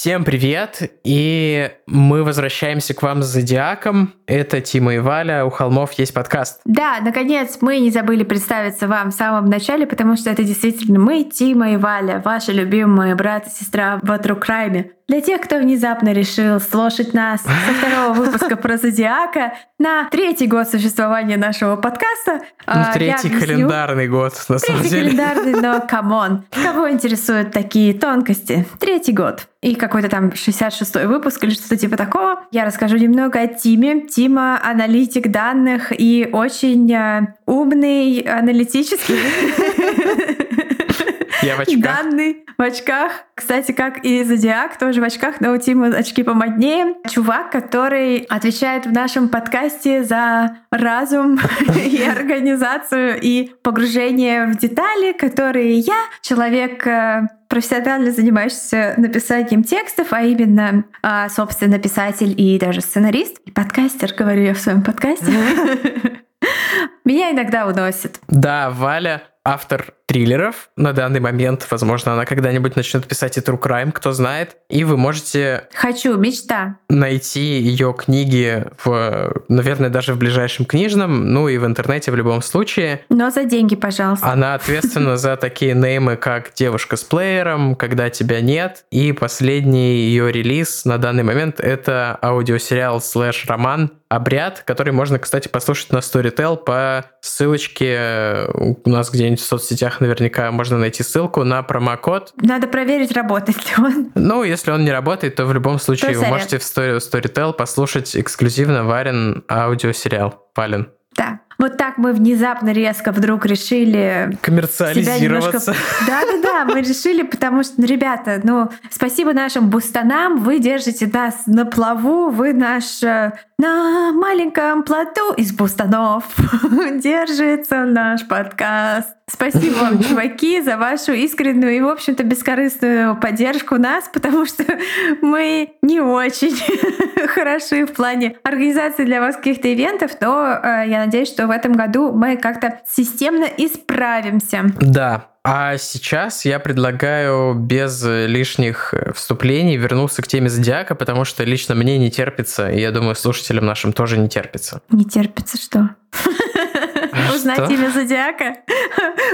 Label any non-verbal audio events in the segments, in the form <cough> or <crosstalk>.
Всем привет! И мы возвращаемся к вам с Зодиаком. Это Тима и Валя. У холмов есть подкаст. Да, наконец, мы не забыли представиться вам в самом начале, потому что это действительно мы, Тима и Валя, ваши любимые брат и сестра в True. Для тех, кто внезапно решил слушать нас со второго выпуска про Зодиака на третий год существования нашего подкаста. Ну, третий календарный год, на самом третий деле. календарный, но <laughs> come on. Кого интересуют такие тонкости? Третий год. И какой-то там 66-й выпуск или что-то типа такого. Я расскажу немного о Тиме. Тима — аналитик данных и очень э, умный аналитический. <laughs> Я в очках. Данный в очках. Кстати, как и Зодиак, тоже в очках, но у Тима очки помоднее. Чувак, который отвечает в нашем подкасте за разум <laughs> и организацию и погружение в детали, которые я, человек э, профессионально занимающийся написанием текстов, а именно, а, собственно, писатель и даже сценарист, и подкастер, говорю я в своем подкасте, <laughs> меня иногда уносит. Да, Валя автор триллеров на данный момент. Возможно, она когда-нибудь начнет писать и True Crime, кто знает. И вы можете... Хочу, мечта. Найти ее книги в, наверное, даже в ближайшем книжном, ну и в интернете в любом случае. Но за деньги, пожалуйста. Она ответственна за такие неймы, как «Девушка с плеером», «Когда тебя нет». И последний ее релиз на данный момент — это аудиосериал слэш-роман «Обряд», который можно, кстати, послушать на Storytel по ссылочке у нас где-нибудь в соцсетях наверняка можно найти ссылку на промокод. Надо проверить, работает ли он. Ну, если он не работает, то в любом случае то вы можете в Story, Storytel послушать эксклюзивно Варен аудиосериал. Вален. Да. Вот так мы внезапно резко вдруг решили коммерциализироваться. Да-да-да, мы решили, потому что, ну, ребята, ну, спасибо нашим бустанам, вы держите нас на плаву, вы наш э, на маленьком плоту из бустанов <laughs> держится наш подкаст. Спасибо вам, <laughs> чуваки, за вашу искреннюю и, в общем-то, бескорыстную поддержку нас, потому что мы не очень <laughs> хороши в плане организации для вас каких-то ивентов, но э, я надеюсь, что в этом году мы как-то системно исправимся. Да, а сейчас я предлагаю без лишних вступлений вернуться к теме зодиака, потому что лично мне не терпится, и я думаю, слушателям нашим тоже не терпится. Не терпится что? Узнать имя Зодиака?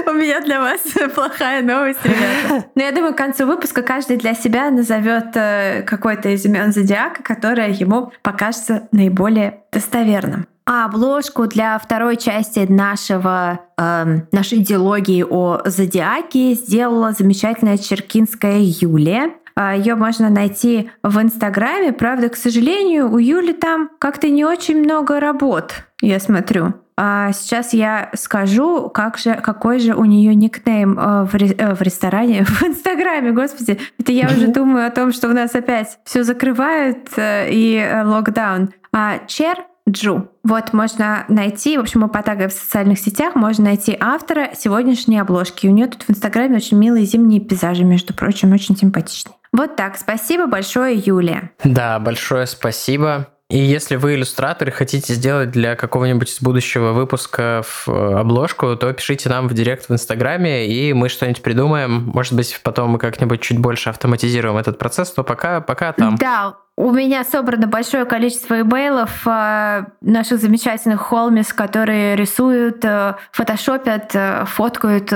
У меня для вас плохая новость, ребята. Но я думаю, к концу выпуска каждый для себя назовет э, какой-то из имен Зодиака, которое ему покажется наиболее достоверным. А обложку для второй части нашего, э, нашей идеологии о зодиаке сделала замечательная черкинская Юлия. А, Ее можно найти в Инстаграме. Правда, к сожалению, у Юли там как-то не очень много работ, я смотрю. А сейчас я скажу, как же, какой же у нее никнейм э, в, э, в ресторане, <laughs> в Инстаграме, господи. Это я уже думаю о том, что у нас опять все закрывают э, и локдаун. А Чер Джу. Вот можно найти, в общем, мы потагаем в социальных сетях, можно найти автора сегодняшней обложки. У нее тут в Инстаграме очень милые зимние пейзажи, между прочим, очень симпатичные. Вот так. Спасибо большое, Юлия. Да, большое спасибо. И если вы иллюстратор и хотите сделать для какого-нибудь из будущего выпуска в э, обложку, то пишите нам в директ в Инстаграме, и мы что-нибудь придумаем. Может быть, потом мы как-нибудь чуть больше автоматизируем этот процесс, но пока, пока там. Да, у меня собрано большое количество имейлов э, наших замечательных холмис, которые рисуют, э, фотошопят, э, фоткают,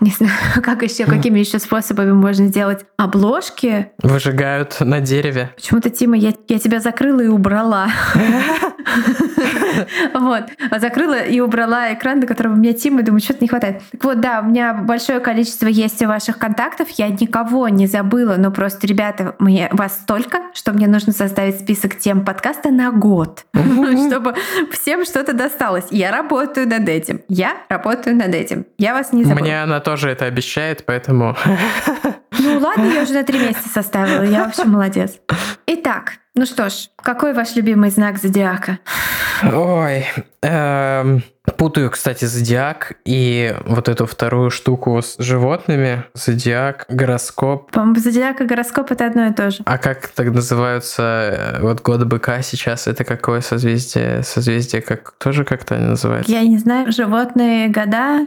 не знаю, <laughs> как еще, какими еще способами можно сделать обложки. Выжигают на дереве. Почему-то, Тима, я, я тебя закрыла и убрала. <laughs> Вот. Закрыла и убрала экран, до которого у меня Тим, и думаю, что-то не хватает. Так вот, да, у меня большое количество есть ваших контактов. Я никого не забыла, но просто, ребята, мне вас столько, что мне нужно составить список тем подкаста на год, <laughs> чтобы всем что-то досталось. Я работаю над этим. Я работаю над этим. Я вас не забыла. Мне она тоже это обещает, поэтому... <laughs> Ну ладно, я уже на три месяца составила. Я вообще молодец. Итак, ну что ж, какой ваш любимый знак зодиака? Ой, эм, путаю, кстати, зодиак и вот эту вторую штуку с животными. Зодиак, гороскоп. По-моему, зодиак и гороскоп это одно и то же. А как так называются э, вот годы быка сейчас? Это какое созвездие? Созвездие как тоже как-то они называются? Я не знаю. Животные года?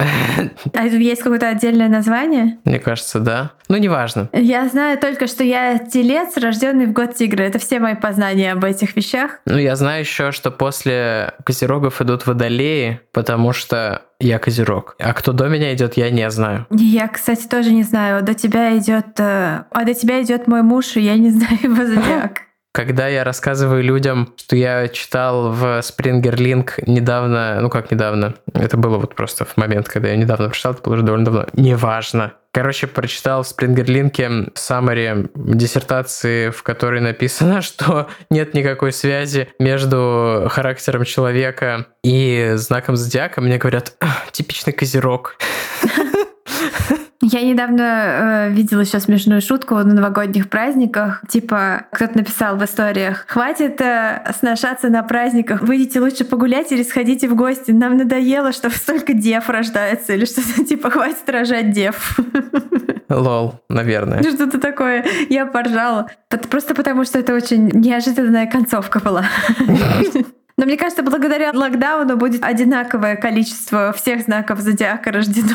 <laughs> А есть какое-то отдельное название? Мне кажется, да. Ну, неважно. Я знаю только, что я телец, рожденный в год тигра. Это все мои познания об этих вещах. Ну, я знаю еще, что после козерогов идут водолеи, потому что я козерог. А кто до меня идет, я не знаю. Я, кстати, тоже не знаю. До тебя идет, э, а до тебя идет мой муж, и я не <laughs> знаю его зодиак. Когда я рассказываю людям, что я читал в Springer Link недавно, ну как недавно, это было вот просто в момент, когда я недавно прочитал, это было уже довольно давно, неважно. Короче, прочитал в Спрингерлинке саммари диссертации, в которой написано, <laughs> что нет никакой связи между характером человека и знаком зодиака. Мне говорят, типичный козерог. <laughs> Я недавно э, видела еще смешную шутку на новогодних праздниках. Типа, кто-то написал в историях, хватит э, сношаться на праздниках, выйдите лучше погулять или сходите в гости. Нам надоело, что <laughs> столько дев рождается. Или что-то <laughs> типа, хватит рожать дев. <laughs> Лол, наверное. Что-то такое. Я поржала. Просто потому, что это очень неожиданная концовка была. Но мне кажется, благодаря локдауну будет одинаковое количество всех знаков зодиака рождено.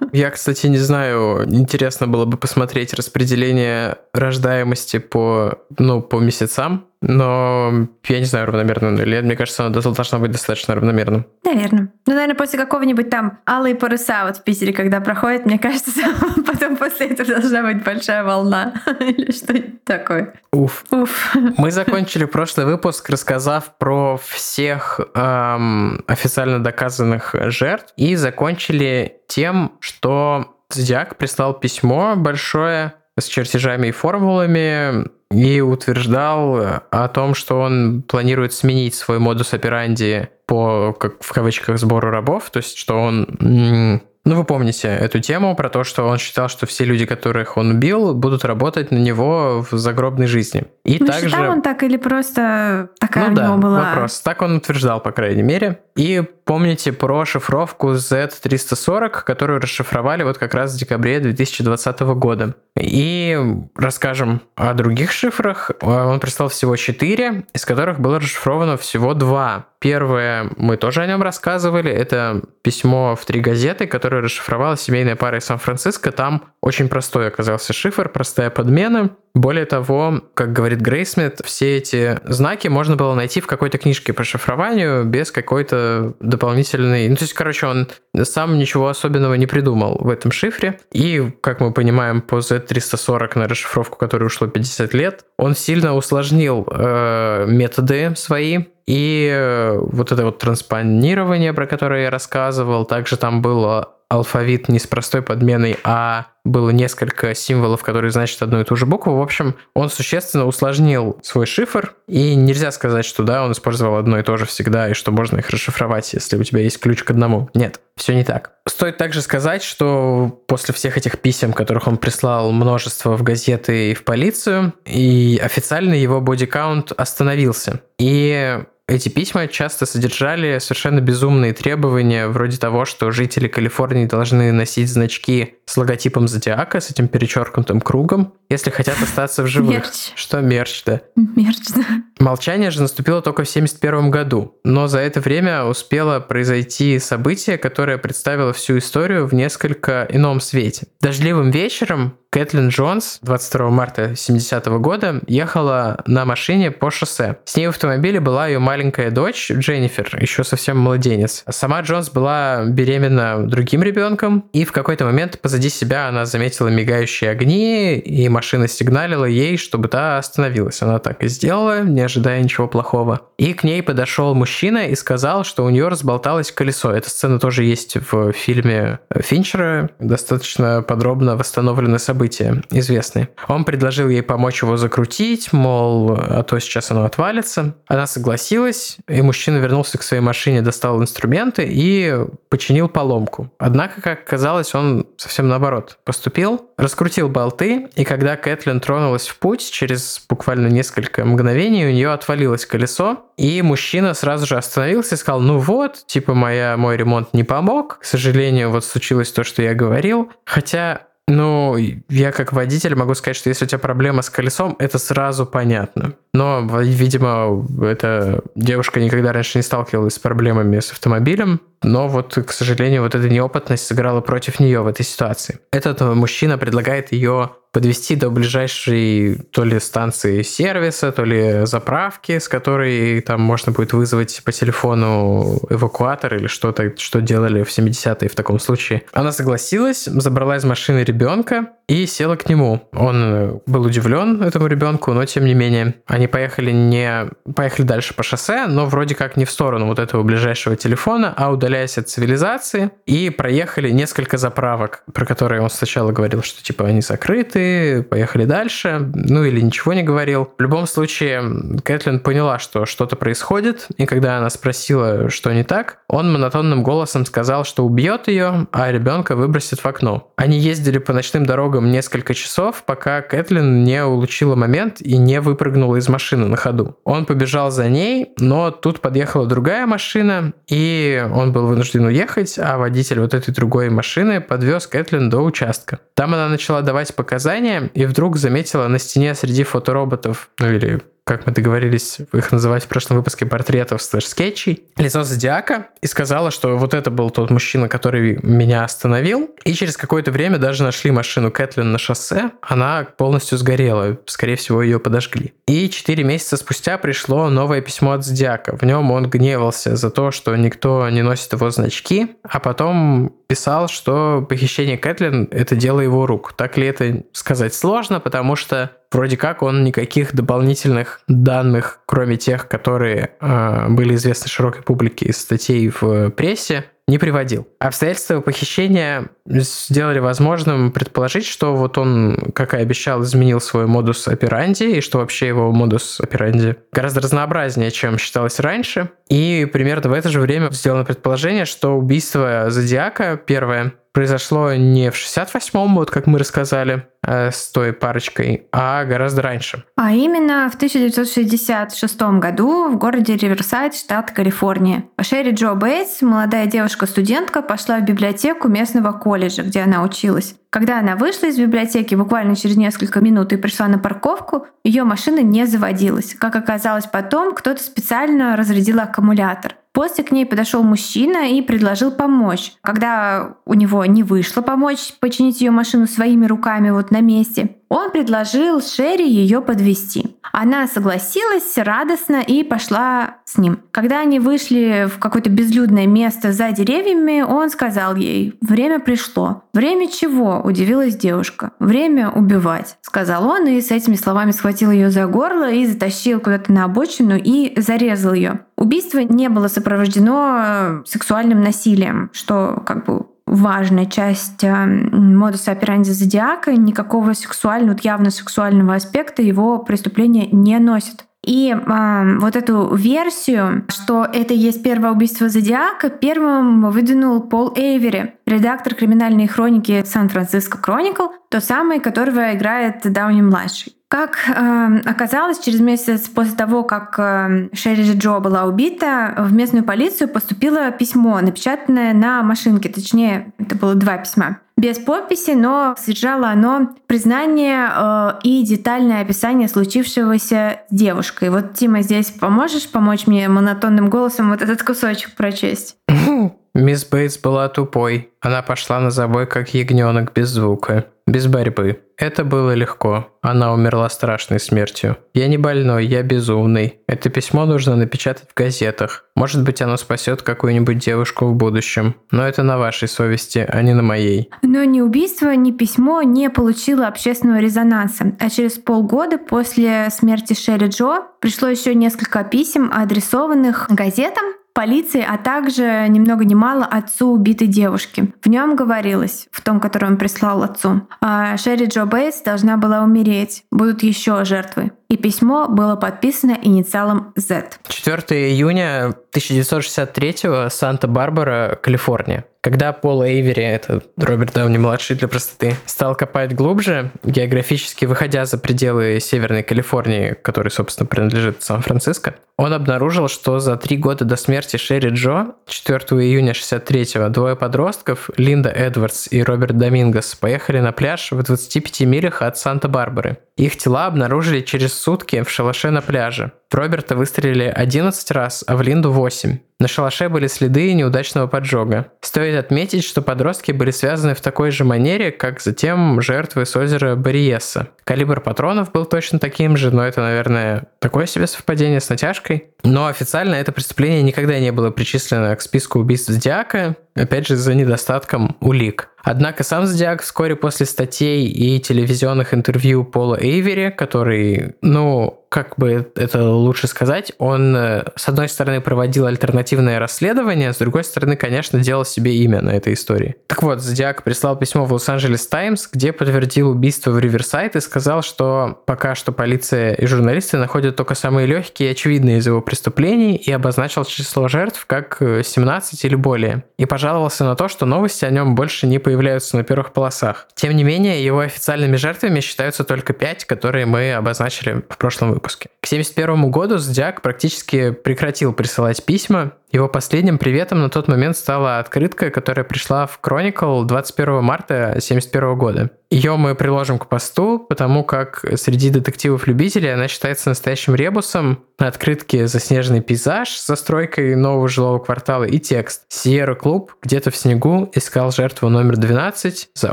<laughs> Я, кстати, не знаю, интересно было бы посмотреть распределение рождаемости по, ну, по месяцам, но я не знаю, равномерно или нет. Мне кажется, оно должно быть достаточно равномерным. Наверное. Ну, наверное, после какого-нибудь там алые паруса вот в Питере, когда проходит, мне <laughs> кажется, <laughs> потом после этого должна быть большая волна <laughs> или что-нибудь такое. Уф. Уф. Мы закончили прошлый выпуск, рассказав про всех эм, официально доказанных жертв и закончили тем, что Зодиак прислал письмо большое с чертежами и формулами и утверждал о том, что он планирует сменить свой модус операнди по, как в кавычках, сбору рабов, то есть что он ну, вы помните эту тему про то, что он считал, что все люди, которых он убил, будут работать на него в загробной жизни. И ну, также... считал он так или просто такая ну, у да, него была? вопрос. Так он утверждал, по крайней мере. И помните про шифровку Z340, которую расшифровали вот как раз в декабре 2020 года. И расскажем о других шифрах. Он прислал всего четыре, из которых было расшифровано всего два. Первое, мы тоже о нем рассказывали, это письмо в три газеты, которое расшифровала семейная пара из Сан-Франциско. Там очень простой оказался шифр, простая подмена. Более того, как говорит Грейсмит, все эти знаки можно было найти в какой-то книжке по шифрованию без какой-то дополнительной... Ну, то есть, короче, он сам ничего особенного не придумал в этом шифре. И, как мы понимаем, по Z340 на расшифровку, которой ушло 50 лет, он сильно усложнил э, методы свои, и э, вот это вот транспонирование, про которое я рассказывал, также там было алфавит не с простой подменой, а было несколько символов, которые значат одну и ту же букву. В общем, он существенно усложнил свой шифр, и нельзя сказать, что да, он использовал одно и то же всегда, и что можно их расшифровать, если у тебя есть ключ к одному. Нет, все не так. Стоит также сказать, что после всех этих писем, которых он прислал множество в газеты и в полицию, и официально его бодикаунт остановился. И эти письма часто содержали совершенно безумные требования, вроде того, что жители Калифорнии должны носить значки с логотипом зодиака, с этим перечеркнутым кругом, если хотят остаться в <laughs> живых. Мерч. Что мерч, да? Мерч, да. Молчание же наступило только в 1971 году, но за это время успело произойти событие, которое представило всю историю в несколько ином свете. Дождливым вечером Кэтлин Джонс 22 марта 70 -го года ехала на машине по шоссе. С ней в автомобиле была ее маленькая дочь Дженнифер, еще совсем младенец. Сама Джонс была беременна другим ребенком, и в какой-то момент позади себя она заметила мигающие огни, и машина сигналила ей, чтобы та остановилась. Она так и сделала, не ожидая ничего плохого. И к ней подошел мужчина и сказал, что у нее разболталось колесо. Эта сцена тоже есть в фильме Финчера, достаточно подробно восстановлены события известные. Он предложил ей помочь его закрутить, мол, а то сейчас оно отвалится. Она согласилась, и мужчина вернулся к своей машине, достал инструменты и починил поломку. Однако, как казалось, он совсем наоборот поступил, раскрутил болты, и когда Кэтлин тронулась в путь, через буквально несколько мгновений у нее отвалилось колесо, и мужчина сразу же остановился и сказал, ну вот, типа моя, мой ремонт не помог, к сожалению, вот случилось то, что я говорил. Хотя ну, я как водитель могу сказать, что если у тебя проблема с колесом, это сразу понятно. Но, видимо, эта девушка никогда раньше не сталкивалась с проблемами с автомобилем, но вот, к сожалению, вот эта неопытность сыграла против нее в этой ситуации. Этот мужчина предлагает ее подвести до ближайшей то ли станции сервиса, то ли заправки, с которой там можно будет вызвать по телефону эвакуатор или что-то, что делали в 70-е в таком случае. Она согласилась, забрала из машины ребенка и села к нему. Он был удивлен этому ребенку, но тем не менее они поехали не поехали дальше по шоссе, но вроде как не в сторону вот этого ближайшего телефона, а удаляясь от цивилизации и проехали несколько заправок, про которые он сначала говорил, что типа они закрыты, ты, поехали дальше, ну или ничего не говорил. В любом случае, Кэтлин поняла, что что-то происходит, и когда она спросила, что не так, он монотонным голосом сказал, что убьет ее, а ребенка выбросит в окно. Они ездили по ночным дорогам несколько часов, пока Кэтлин не улучила момент и не выпрыгнула из машины на ходу. Он побежал за ней, но тут подъехала другая машина, и он был вынужден уехать, а водитель вот этой другой машины подвез Кэтлин до участка. Там она начала давать показания и вдруг заметила на стене среди фотороботов, ну или как мы договорились их называть в прошлом выпуске, портретов слэш-скетчей, лицо Зодиака и сказала, что вот это был тот мужчина, который меня остановил. И через какое-то время даже нашли машину Кэтлин на шоссе. Она полностью сгорела. Скорее всего, ее подожгли. И четыре месяца спустя пришло новое письмо от Зодиака. В нем он гневался за то, что никто не носит его значки, а потом писал, что похищение Кэтлин — это дело его рук. Так ли это сказать сложно, потому что вроде как он никаких дополнительных данных, кроме тех, которые э, были известны широкой публике из статей в прессе, не приводил. Обстоятельства похищения сделали возможным предположить, что вот он, как и обещал, изменил свой модус операнди, и что вообще его модус операнди гораздо разнообразнее, чем считалось раньше. И примерно в это же время сделано предположение, что убийство Зодиака, первое, произошло не в 68-м, вот как мы рассказали, э, с той парочкой, а гораздо раньше. А именно в 1966 году в городе Риверсайд, штат Калифорния. Шерри Джо Бейтс, молодая девушка-студентка, пошла в библиотеку местного колледжа, где она училась. Когда она вышла из библиотеки буквально через несколько минут и пришла на парковку, ее машина не заводилась. Как оказалось потом, кто-то специально разрядил аккумулятор. После к ней подошел мужчина и предложил помочь. Когда у него не вышло помочь починить ее машину своими руками вот на месте, он предложил Шерри ее подвести. Она согласилась радостно и пошла с ним. Когда они вышли в какое-то безлюдное место за деревьями, он сказал ей, время пришло. Время чего? Удивилась девушка. Время убивать, сказал он и с этими словами схватил ее за горло и затащил куда-то на обочину и зарезал ее. Убийство не было сопровождено сексуальным насилием, что как бы важная часть э, модуса операнди зодиака. Никакого сексуального, вот явно сексуального аспекта его преступление не носит. И э, вот эту версию, что это есть первое убийство Зодиака, первым выдвинул Пол Эйвери, редактор криминальной хроники Сан-Франциско Кроникл, то самый, которого играет Дауни-младший. Как э, оказалось, через месяц после того, как э, Шерри Джо была убита, в местную полицию поступило письмо, напечатанное на машинке, точнее, это было два письма без подписи, но содержало оно признание э, и детальное описание случившегося с девушкой. Вот, Тима, здесь поможешь помочь мне монотонным голосом вот этот кусочек прочесть? <laughs> Мисс Бейтс была тупой. Она пошла на забой, как ягненок без звука, без борьбы. Это было легко. Она умерла страшной смертью. Я не больной, я безумный. Это письмо нужно напечатать в газетах. Может быть, оно спасет какую-нибудь девушку в будущем. Но это на вашей совести, а не на моей. Но ни убийство, ни письмо не получило общественного резонанса. А через полгода после смерти Шерри Джо пришло еще несколько писем, адресованных газетам, полиции, а также ни много ни мало отцу убитой девушки. В нем говорилось, в том, который он прислал отцу, «А Шерри Джо Бейтс должна была умереть, будут еще жертвы. И письмо было подписано инициалом Z. 4 июня 1963 Санта-Барбара, Калифорния. Когда Пол Эйвери, это Роберт Дауни-младший для простоты, стал копать глубже, географически выходя за пределы Северной Калифорнии, который, собственно, принадлежит Сан-Франциско, он обнаружил, что за три года до смерти Шерри Джо, 4 июня 63-го, двое подростков, Линда Эдвардс и Роберт Домингос, поехали на пляж в 25 милях от Санта-Барбары. Их тела обнаружили через сутки в шалаше на пляже. В Роберта выстрелили 11 раз, а в Линду 8. На шалаше были следы неудачного поджога. Стоит отметить, что подростки были связаны в такой же манере, как затем жертвы с озера Бариеса. Калибр патронов был точно таким же, но это, наверное, такое себе совпадение с натяжкой. Но официально это преступление никогда не было причислено к списку убийств Зодиака, опять же, за недостатком улик. Однако сам Зодиак вскоре после статей и телевизионных интервью Пола Эйвери, который, ну, как бы это лучше сказать, он, э, с одной стороны, проводил альтернативное расследование, с другой стороны, конечно, делал себе имя на этой истории. Так вот, Зодиак прислал письмо в Лос-Анджелес Таймс, где подтвердил убийство в Риверсайд и сказал, что пока что полиция и журналисты находят только самые легкие и очевидные из его преступлений и обозначил число жертв как 17 э, или более. И пожаловался на то, что новости о нем больше не появляются на первых полосах. Тем не менее, его официальными жертвами считаются только пять, которые мы обозначили в прошлом выпуске. К 1971 году Зодиак практически прекратил присылать письма, его последним приветом на тот момент стала открытка, которая пришла в Chronicle 21 марта 1971 года. Ее мы приложим к посту, потому как среди детективов-любителей она считается настоящим ребусом. На открытке заснеженный пейзаж с застройкой нового жилого квартала и текст. Сьерра Клуб где-то в снегу искал жертву номер 12 за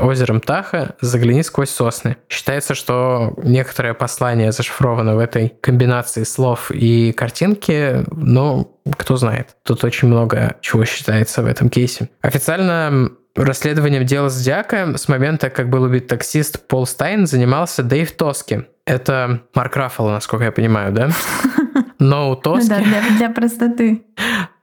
озером Таха, загляни сквозь сосны. Считается, что некоторое послание зашифровано в этой комбинации слов и картинки, но кто знает. Тут очень много чего считается в этом кейсе. Официально расследованием дела Зодиака с момента, как был убит таксист Пол Стайн, занимался Дэйв Тоски. Это Марк Раффало, насколько я понимаю, да? <laughs> Но у Тоски... Ну да, для, для простоты.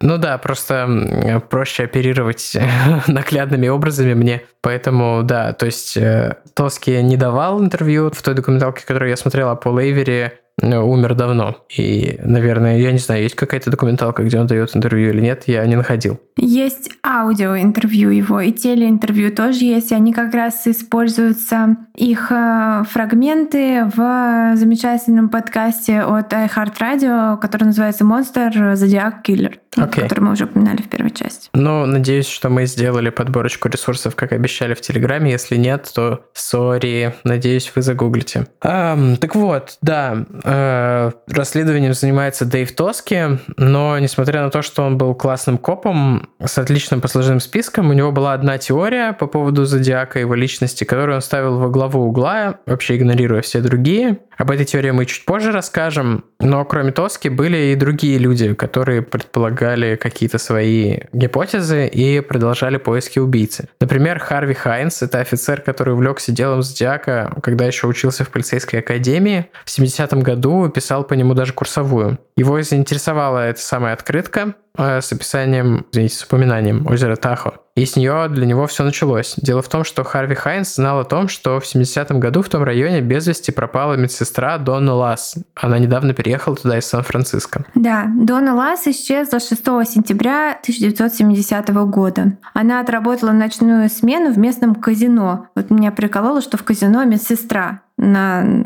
Ну да, просто проще оперировать <laughs> наглядными образами мне. Поэтому, да, то есть э, Тоски не давал интервью в той документалке, которую я смотрел о Пол Эйвери, умер давно. И, наверное, я не знаю, есть какая-то документалка, где он дает интервью или нет, я не находил. Есть аудиоинтервью его, и телеинтервью тоже есть. Они как раз используются, их э, фрагменты в замечательном подкасте от iHeartRadio, который называется «Monster Zodiac Killer», okay. который мы уже упоминали в первой части. Ну, надеюсь, что мы сделали подборочку ресурсов, как обещали в Телеграме. Если нет, то сори, надеюсь, вы загуглите. Um, так вот, да, расследованием занимается Дэйв Тоски, но несмотря на то, что он был классным копом с отличным послужным списком, у него была одна теория по поводу Зодиака и его личности, которую он ставил во главу угла, вообще игнорируя все другие. Об этой теории мы чуть позже расскажем, но кроме Тоски были и другие люди, которые предполагали какие-то свои гипотезы и продолжали поиски убийцы. Например, Харви Хайнс, это офицер, который увлекся делом Зодиака, когда еще учился в полицейской академии. В 70-м году писал по нему даже курсовую. Его заинтересовала эта самая открытка, Э, с описанием, извините, с упоминанием озера Тахо. И с нее для него все началось. Дело в том, что Харви Хайнс знал о том, что в 70-м году в том районе без вести пропала медсестра Донна Ласс. Она недавно переехала туда из Сан-Франциско. Да, Донна Ласс исчезла 6 сентября 1970 года. Она отработала ночную смену в местном казино. Вот меня прикололо, что в казино медсестра на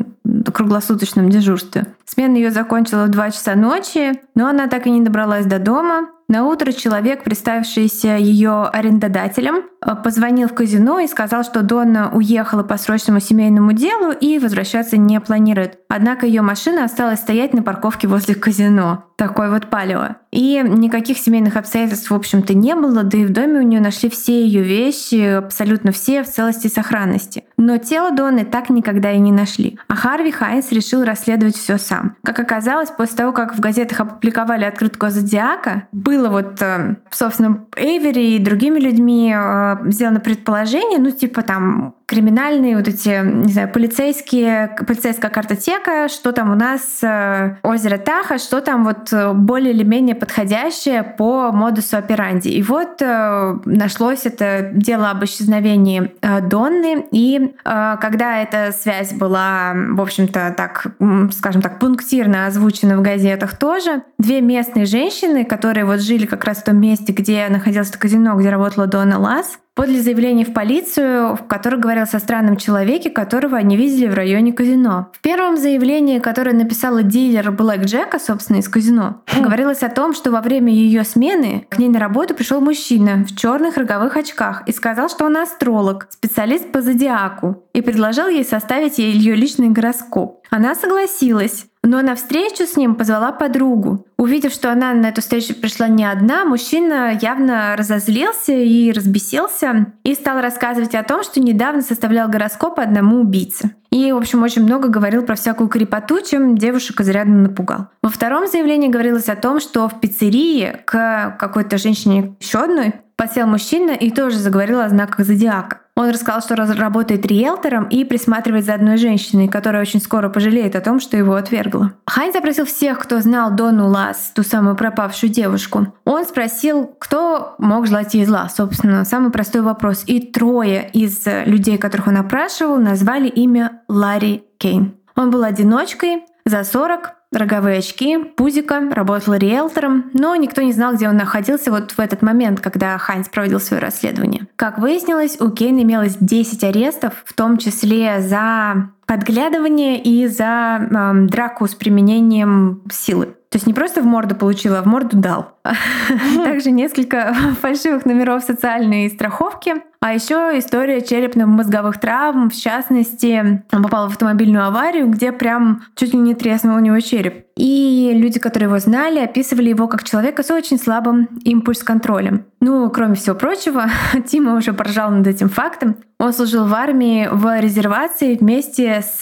круглосуточном дежурстве. Смена ее закончила в 2 часа ночи, но она так и не добралась до дома. На утро человек, представившийся ее арендодателем, э, позвонил в казино и сказал, что Донна уехала по срочному семейному делу и возвращаться не планирует. Однако ее машина осталась стоять на парковке возле казино. Такой вот палево. И никаких семейных обстоятельств, в общем-то, не было, да и в доме у нее нашли все ее вещи, абсолютно все в целости и сохранности. Но тело Донны так никогда и не нашли. А Харви Хайнс решил расследовать все сам. Как оказалось, после того, как в газетах опубликовали открытку Зодиака, было вот, э, собственно, Эйвери и другими людьми э, сделано предположение, ну, типа там криминальные вот эти, не знаю, полицейские, полицейская картотека, что там у нас э, озеро Таха, что там вот э, более или менее подходящее по модусу операнди. И вот э, нашлось это дело об исчезновении Донны, и когда эта связь была, в общем-то, так, скажем так, пунктирно озвучена в газетах тоже, две местные женщины, которые вот жили как раз в том месте, где находилось это казино, где работала Донна Лас, подали заявление в полицию, в котором говорилось о странном человеке, которого они видели в районе казино. В первом заявлении, которое написала дилер Блэк Джека, собственно, из казино, хм. говорилось о том, что во время ее смены к ней на работу пришел мужчина в черных роговых очках и сказал, что он астролог, специалист по зодиаку, и предложил ей составить ей ее личный гороскоп. Она согласилась, но на встречу с ним позвала подругу. Увидев, что она на эту встречу пришла не одна, мужчина явно разозлился и разбесился и стал рассказывать о том, что недавно составлял гороскоп одному убийце. И, в общем, очень много говорил про всякую крепоту, чем девушек изрядно напугал. Во втором заявлении говорилось о том, что в пиццерии к какой-то женщине еще одной подсел мужчина и тоже заговорил о знаках зодиака. Он рассказал, что работает риэлтором и присматривает за одной женщиной, которая очень скоро пожалеет о том, что его отвергла. Хайн запросил всех, кто знал Дону Лас, ту самую пропавшую девушку. Он спросил, кто мог желать ей зла. Собственно, самый простой вопрос. И трое из людей, которых он опрашивал, назвали имя Ларри Кейн. Он был одиночкой, за 40, роговые очки, пузика, работал риэлтором, но никто не знал, где он находился вот в этот момент, когда Хайнс проводил свое расследование. Как выяснилось, у Кейна имелось 10 арестов, в том числе за подглядывание и за э, драку с применением силы. То есть не просто в морду получила, а в морду дал. <laughs> Также несколько <laughs> фальшивых номеров социальной страховки. А еще история черепно-мозговых травм, в частности, он попал в автомобильную аварию, где прям чуть ли не треснул у него череп. И люди, которые его знали, описывали его как человека с очень слабым импульс-контролем. Ну, кроме всего прочего, <laughs> Тима уже поржал над этим фактом. Он служил в армии в резервации вместе с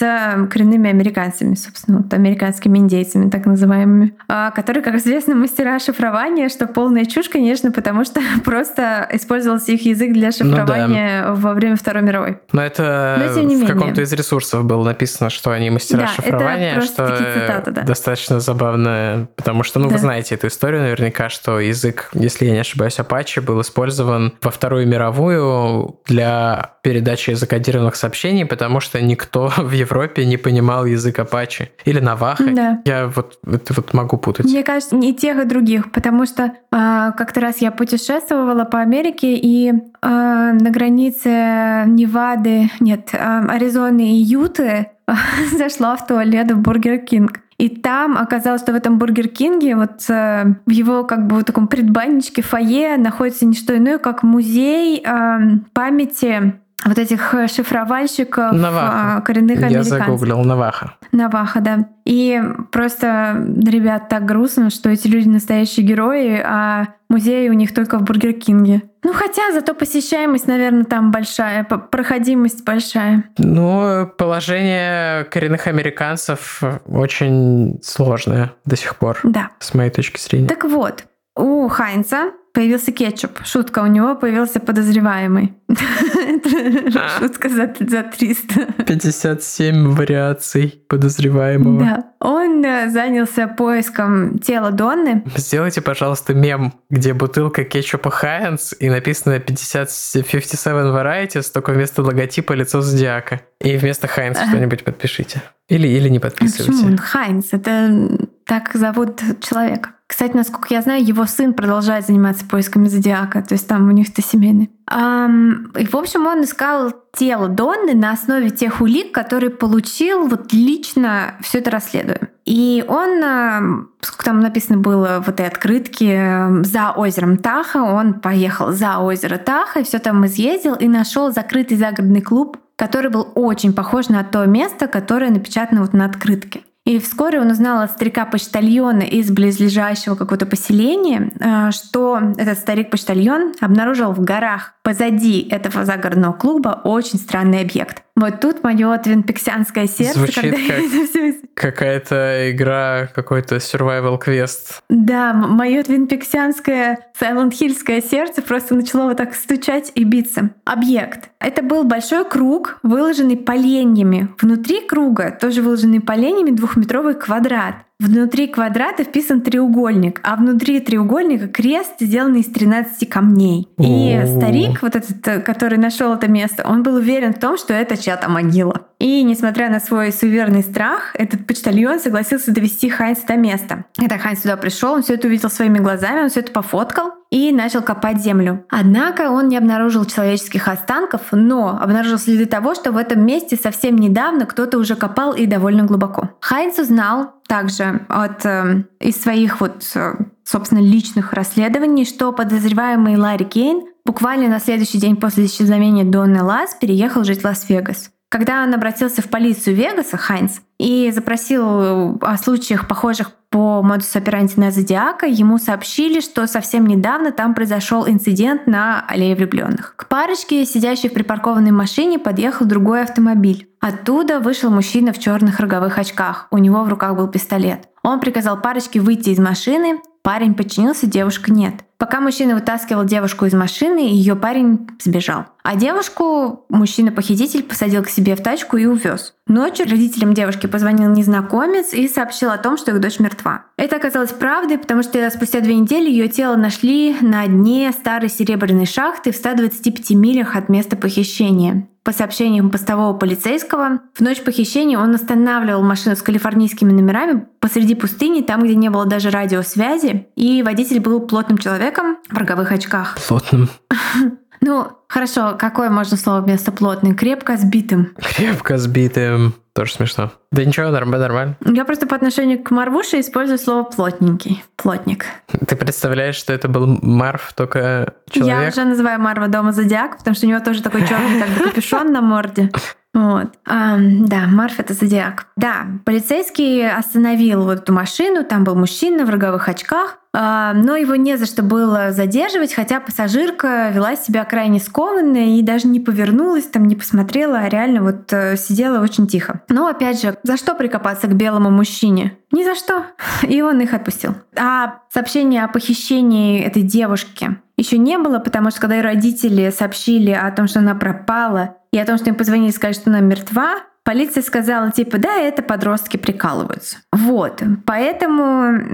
коренными американцами, собственно, вот американскими индейцами, так называемыми, а, которые, как известно, мастера шифрования, что полная чушь, конечно, потому что <laughs> просто использовался их язык для шифрования ну, да. во время Второй мировой. Но это Но, в каком-то из ресурсов было написано, что они мастера да, шифрования, это что цитаты, да. достаточно забавно, потому что, ну, да. вы знаете эту историю наверняка, что язык, если я не ошибаюсь, Apache был использован во Вторую мировую для передачи закодированных сообщений, потому что никто <laughs> в Европе не понимал язык Apache или Наваха. Да. Я вот, вот, вот могу путать. Мне кажется, не тех и других, потому что э, как-то раз я путешествовала по Америке, и на границе Невады, нет, э, Аризоны и Юты <laughs> зашла в туалет в Бургер Кинг. И там оказалось, что в этом Бургер Кинге, вот э, в его как бы вот таком предбанничке фойе находится не что иное, как музей э, памяти вот этих шифровальщиков Навахо. А, коренных американцев. Я загуглил Навахо. Навахо, да. И просто, ребят, так грустно, что эти люди настоящие герои, а музей у них только в Бургер Кинге. Ну, хотя зато посещаемость, наверное, там большая, проходимость большая. Ну, положение коренных американцев очень сложное до сих пор. Да. С моей точки зрения. Так вот, у Хайнца появился кетчуп. Шутка, у него появился подозреваемый. <laughs> Шутка за, за 300. 57 вариаций подозреваемого. Да. Он э, занялся поиском тела Донны. Сделайте, пожалуйста, мем, где бутылка кетчупа Хайнс и написано 50, 57 varieties, только вместо логотипа лицо зодиака. И вместо Хайнс что-нибудь подпишите. Или, или не подписывайте. Почему? Хайнс, это так зовут человека. Кстати, насколько я знаю, его сын продолжает заниматься поисками зодиака, то есть там у них это семейный. Um, и, в общем, он искал тело Донны на основе тех улик, которые получил вот лично все это расследуя. И он, сколько там написано было в этой открытке, за озером Таха, он поехал за озеро Таха, и все там изъездил и нашел закрытый загородный клуб, который был очень похож на то место, которое напечатано вот на открытке. И вскоре он узнал от старика-почтальона из близлежащего какого-то поселения, э, что этот старик-почтальон обнаружил в горах позади этого загородного клуба очень странный объект. Вот тут мое твинпиксианское сердце, Звучит когда как это все... какая-то игра, какой-то survival квест. Да, мое твинпиксианское Silent Hillское сердце просто начало вот так стучать и биться. Объект. Это был большой круг, выложенный поленьями. Внутри круга, тоже выложенный поленьями, двухметровый квадрат. Внутри квадрата вписан треугольник, а внутри треугольника крест, сделанный из 13 камней. И О. старик, вот этот, э, который нашел это место, он был уверен в том, что это чья-то могила. И несмотря на свой суеверный страх, этот почтальон согласился довести Хайнса до места. Когда Хайнс сюда пришел, он все это увидел своими глазами, он все это пофоткал и начал копать землю. Однако он не обнаружил человеческих останков, но обнаружил следы того, что в этом месте совсем недавно кто-то уже копал и довольно глубоко. Хайнс узнал также от, э, из своих вот, э, собственно, личных расследований, что подозреваемый Ларри Кейн буквально на следующий день после исчезновения Донны Лас переехал жить в Лас-Вегас. Когда он обратился в полицию Вегаса, Хайнс, и запросил о случаях, похожих по модус операнди на Зодиака, ему сообщили, что совсем недавно там произошел инцидент на аллее влюбленных. К парочке, сидящей в припаркованной машине, подъехал другой автомобиль. Оттуда вышел мужчина в черных роговых очках. У него в руках был пистолет. Он приказал парочке выйти из машины, Парень подчинился, девушка нет. Пока мужчина вытаскивал девушку из машины, ее парень сбежал. А девушку мужчина-похититель посадил к себе в тачку и увез. Ночью родителям девушки позвонил незнакомец и сообщил о том, что их дочь мертва. Это оказалось правдой, потому что спустя две недели ее тело нашли на дне старой серебряной шахты в 125 милях от места похищения. По сообщениям постового полицейского, в ночь похищения он останавливал машину с калифорнийскими номерами посреди пустыни, там, где не было даже радиосвязи, и водитель был плотным человеком в роговых очках. Плотным. <laughs> Ну, хорошо, какое можно слово вместо плотный? Крепко сбитым. Крепко сбитым. Тоже смешно. Да ничего, нормально, нормально. Я просто по отношению к Марвуше использую слово плотненький. Плотник. Ты представляешь, что это был Марв, только человек? Я уже называю Марва дома Зодиак, потому что у него тоже такой черный как бы капюшон на морде. Вот. А, да, Марф это зодиак. Да, полицейский остановил вот эту машину, там был мужчина в роговых очках, а, но его не за что было задерживать, хотя пассажирка вела себя крайне скованно и даже не повернулась, там не посмотрела, а реально вот э, сидела очень тихо. Но опять же, за что прикопаться к белому мужчине? Ни за что. <laughs> И он их отпустил. А сообщение о похищении этой девушки еще не было, потому что когда родители сообщили о том, что она пропала, и о том, что им позвонили и сказали, что она мертва, полиция сказала, типа, да, это подростки прикалываются. Вот. Поэтому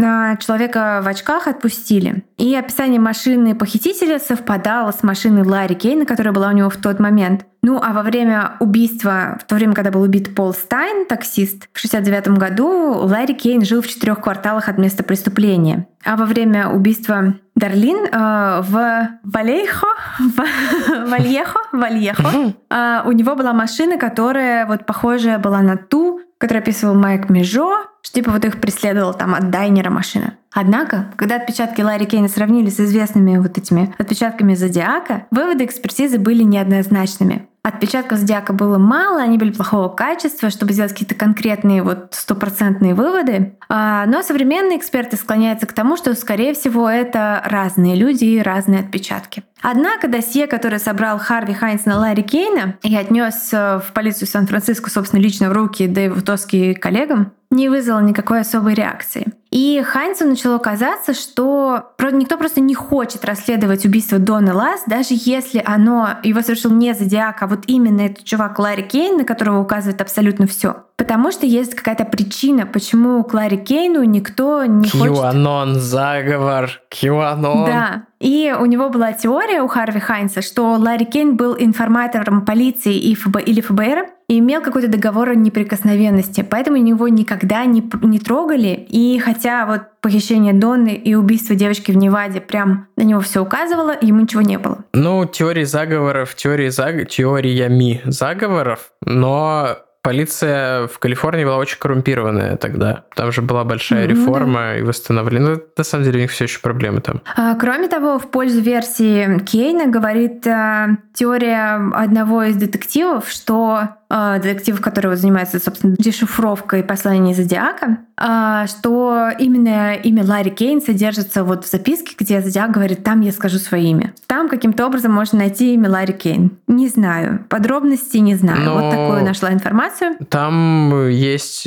а, человека в очках отпустили. И описание машины похитителя совпадало с машиной Ларри Кейна, которая была у него в тот момент. Ну, а во время убийства, в то время, когда был убит Пол Стайн, таксист, в 69 году Ларри Кейн жил в четырех кварталах от места преступления. А во время убийства Дарлин э, в Валейхо, в <laughs> Вальехо, Вальехо, э, у него была машина, которая вот похожая была на ту, которую описывал Майк Межо, что типа вот их преследовал там от Дайнера машина. Однако, когда отпечатки Ларри Кейна сравнили с известными вот этими отпечатками Зодиака, выводы экспертизы были неоднозначными. Отпечатков зодиака было мало, они были плохого качества, чтобы сделать какие-то конкретные вот стопроцентные выводы. А, но современные эксперты склоняются к тому, что, скорее всего, это разные люди и разные отпечатки. Однако досье, которое собрал Харви Хайнс на Ларри Кейна и отнес э, в полицию Сан-Франциско, собственно, лично в руки Дэйву Тоски и коллегам, не вызвало никакой особой реакции. И Хайнцу начало казаться, что никто просто не хочет расследовать убийство Донны Лас, даже если оно его совершил не Зодиак, а вот именно этот чувак Ларри Кейн, на которого указывает абсолютно все. Потому что есть какая-то причина, почему Клари Кейну никто не хочет... QAnon, заговор, QAnon. Да. И у него была теория у Харви Хайнса, что Ларри Кейн был информатором полиции и ФБ, или ФБР, имел какой-то договор о неприкосновенности, поэтому его никогда не, не трогали. И хотя вот похищение Донны и убийство девочки в Неваде прям на него все указывало, ему ничего не было. Ну, теории заговоров, теории заг... теориями заговоров, но полиция в Калифорнии была очень коррумпированная тогда. Там же была большая реформа ну, да. и восстановление. Ну, на самом деле у них все еще проблемы там. А, кроме того, в пользу версии Кейна говорит а, теория одного из детективов, что а, детектив, который занимается, собственно, дешифровкой посланий Зодиака, а, что именно имя Ларри Кейн содержится вот в записке, где Зодиак говорит, там я скажу свое имя. Там каким-то образом можно найти имя Ларри Кейн. Не знаю. Подробностей не знаю. Но вот такую нашла информацию. Там есть